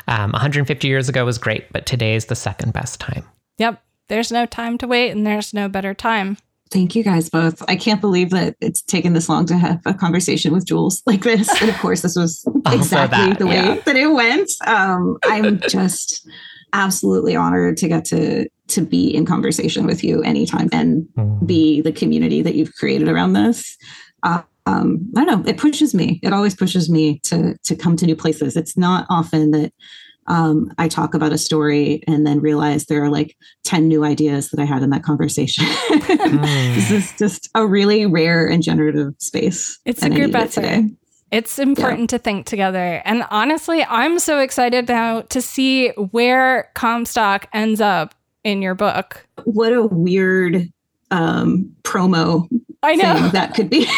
[SPEAKER 4] Um, 150 years ago was great, but today is the second best time.
[SPEAKER 3] Yep. There's no time to wait and there's no better time.
[SPEAKER 2] Thank you guys both. I can't believe that it's taken this long to have a conversation with Jules like this. And of course, this was exactly
[SPEAKER 4] that,
[SPEAKER 2] the way
[SPEAKER 4] yeah.
[SPEAKER 2] that it went. Um, I'm just absolutely honored to get to to be in conversation with you anytime and be the community that you've created around this. Uh, um, I don't know. It pushes me. It always pushes me to to come to new places. It's not often that um, I talk about a story and then realize there are like 10 new ideas that I had in that conversation. this is just a really rare and generative space.
[SPEAKER 3] It's a
[SPEAKER 2] and I
[SPEAKER 3] group
[SPEAKER 2] needed it
[SPEAKER 3] effort. It's important to think together. And honestly, I'm so excited now to see where Comstock ends up in your book.
[SPEAKER 2] What a weird um, promo
[SPEAKER 3] I know.
[SPEAKER 2] thing that could be.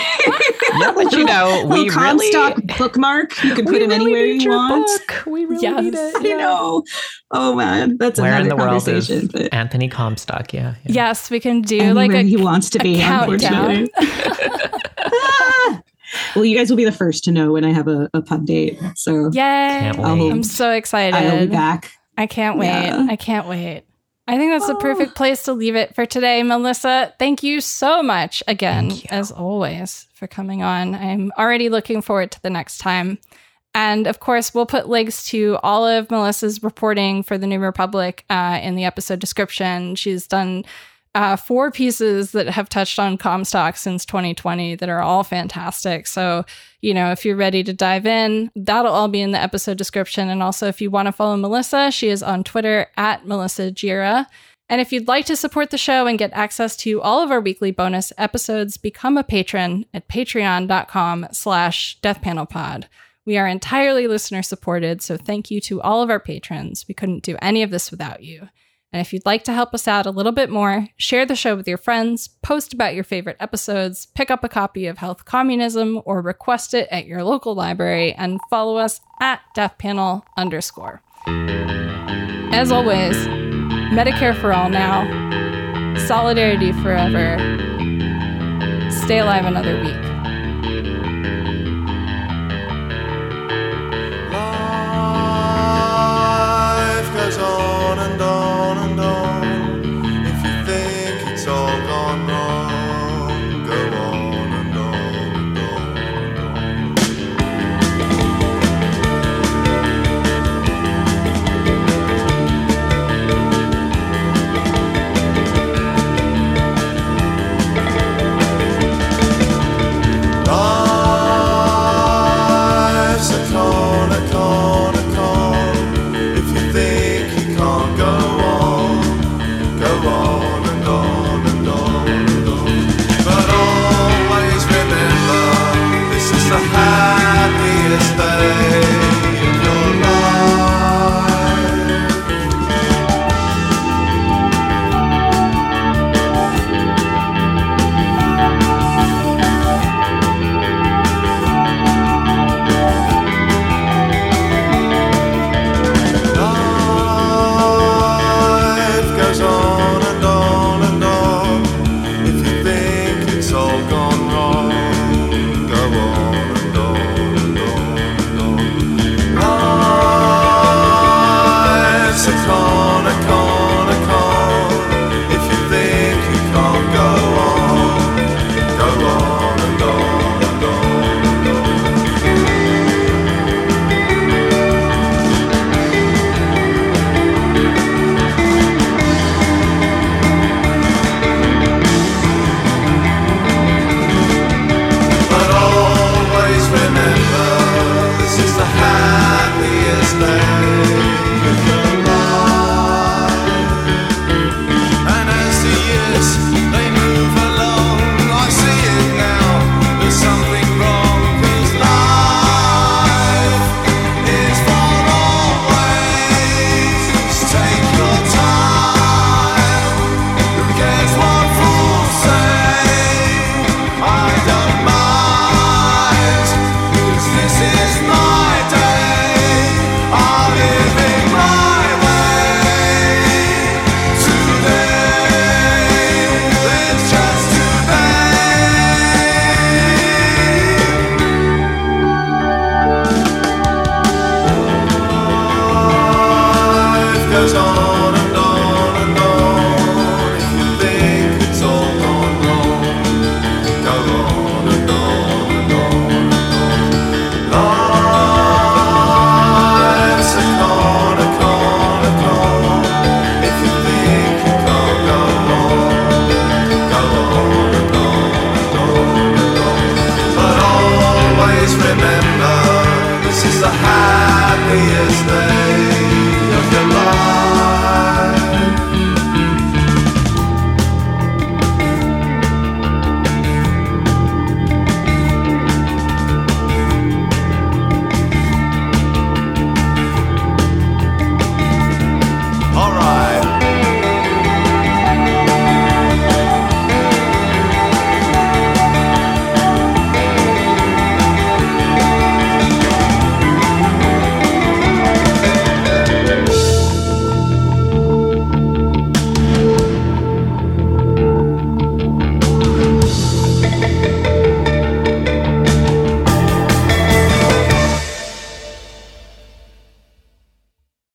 [SPEAKER 4] Yeah, but you know, we
[SPEAKER 2] Little
[SPEAKER 4] really,
[SPEAKER 2] Comstock bookmark. You can put him
[SPEAKER 4] really
[SPEAKER 2] anywhere
[SPEAKER 4] need
[SPEAKER 2] you
[SPEAKER 4] your
[SPEAKER 2] want.
[SPEAKER 4] book. We really
[SPEAKER 3] Yes.
[SPEAKER 4] need it.
[SPEAKER 2] I know. Oh man, that's
[SPEAKER 4] Where in
[SPEAKER 2] another
[SPEAKER 4] the world is
[SPEAKER 2] but
[SPEAKER 4] Anthony Comstock? Yeah. yeah.
[SPEAKER 3] Yes, we can do
[SPEAKER 2] anywhere
[SPEAKER 3] like a
[SPEAKER 2] he wants to
[SPEAKER 3] a
[SPEAKER 2] be.
[SPEAKER 3] countdown.
[SPEAKER 2] Unfortunately. Well, you guys will be the first to know when I have a, a pub date. So
[SPEAKER 4] yeah,
[SPEAKER 2] I'll-
[SPEAKER 4] wait.
[SPEAKER 3] I'm so excited.
[SPEAKER 2] I'll be back.
[SPEAKER 3] I can't wait.
[SPEAKER 2] Yeah.
[SPEAKER 3] I can't wait. I think that's the
[SPEAKER 2] Oh.
[SPEAKER 3] perfect place to leave it for today. Melissa, thank you so much again, as always, for coming on. I'm already looking forward to the next time. And of course, we'll put links to all of Melissa's reporting for the New Republic uh, in the episode description. She's done uh, four pieces that have touched on Comstock since 2020 that are all fantastic. So, you know, if you're ready to dive in, that'll all be in the episode description. And also, if you want to follow Melissa, she is on Twitter at Melissa Gira. And if you'd like to support the show and get access to all of our weekly bonus episodes, become a patron at patreon.com slash deathpanelpod. We are entirely listener supported, so thank you to all of our patrons. We couldn't do any of this without you. And if you'd like to help us out a little bit more, share the show with your friends, post about your favorite episodes, pick up a copy of Health Communism, or request it at your local library, and follow us at deathpanel underscore. As always, Medicare for all now, solidarity forever. Stay alive another week.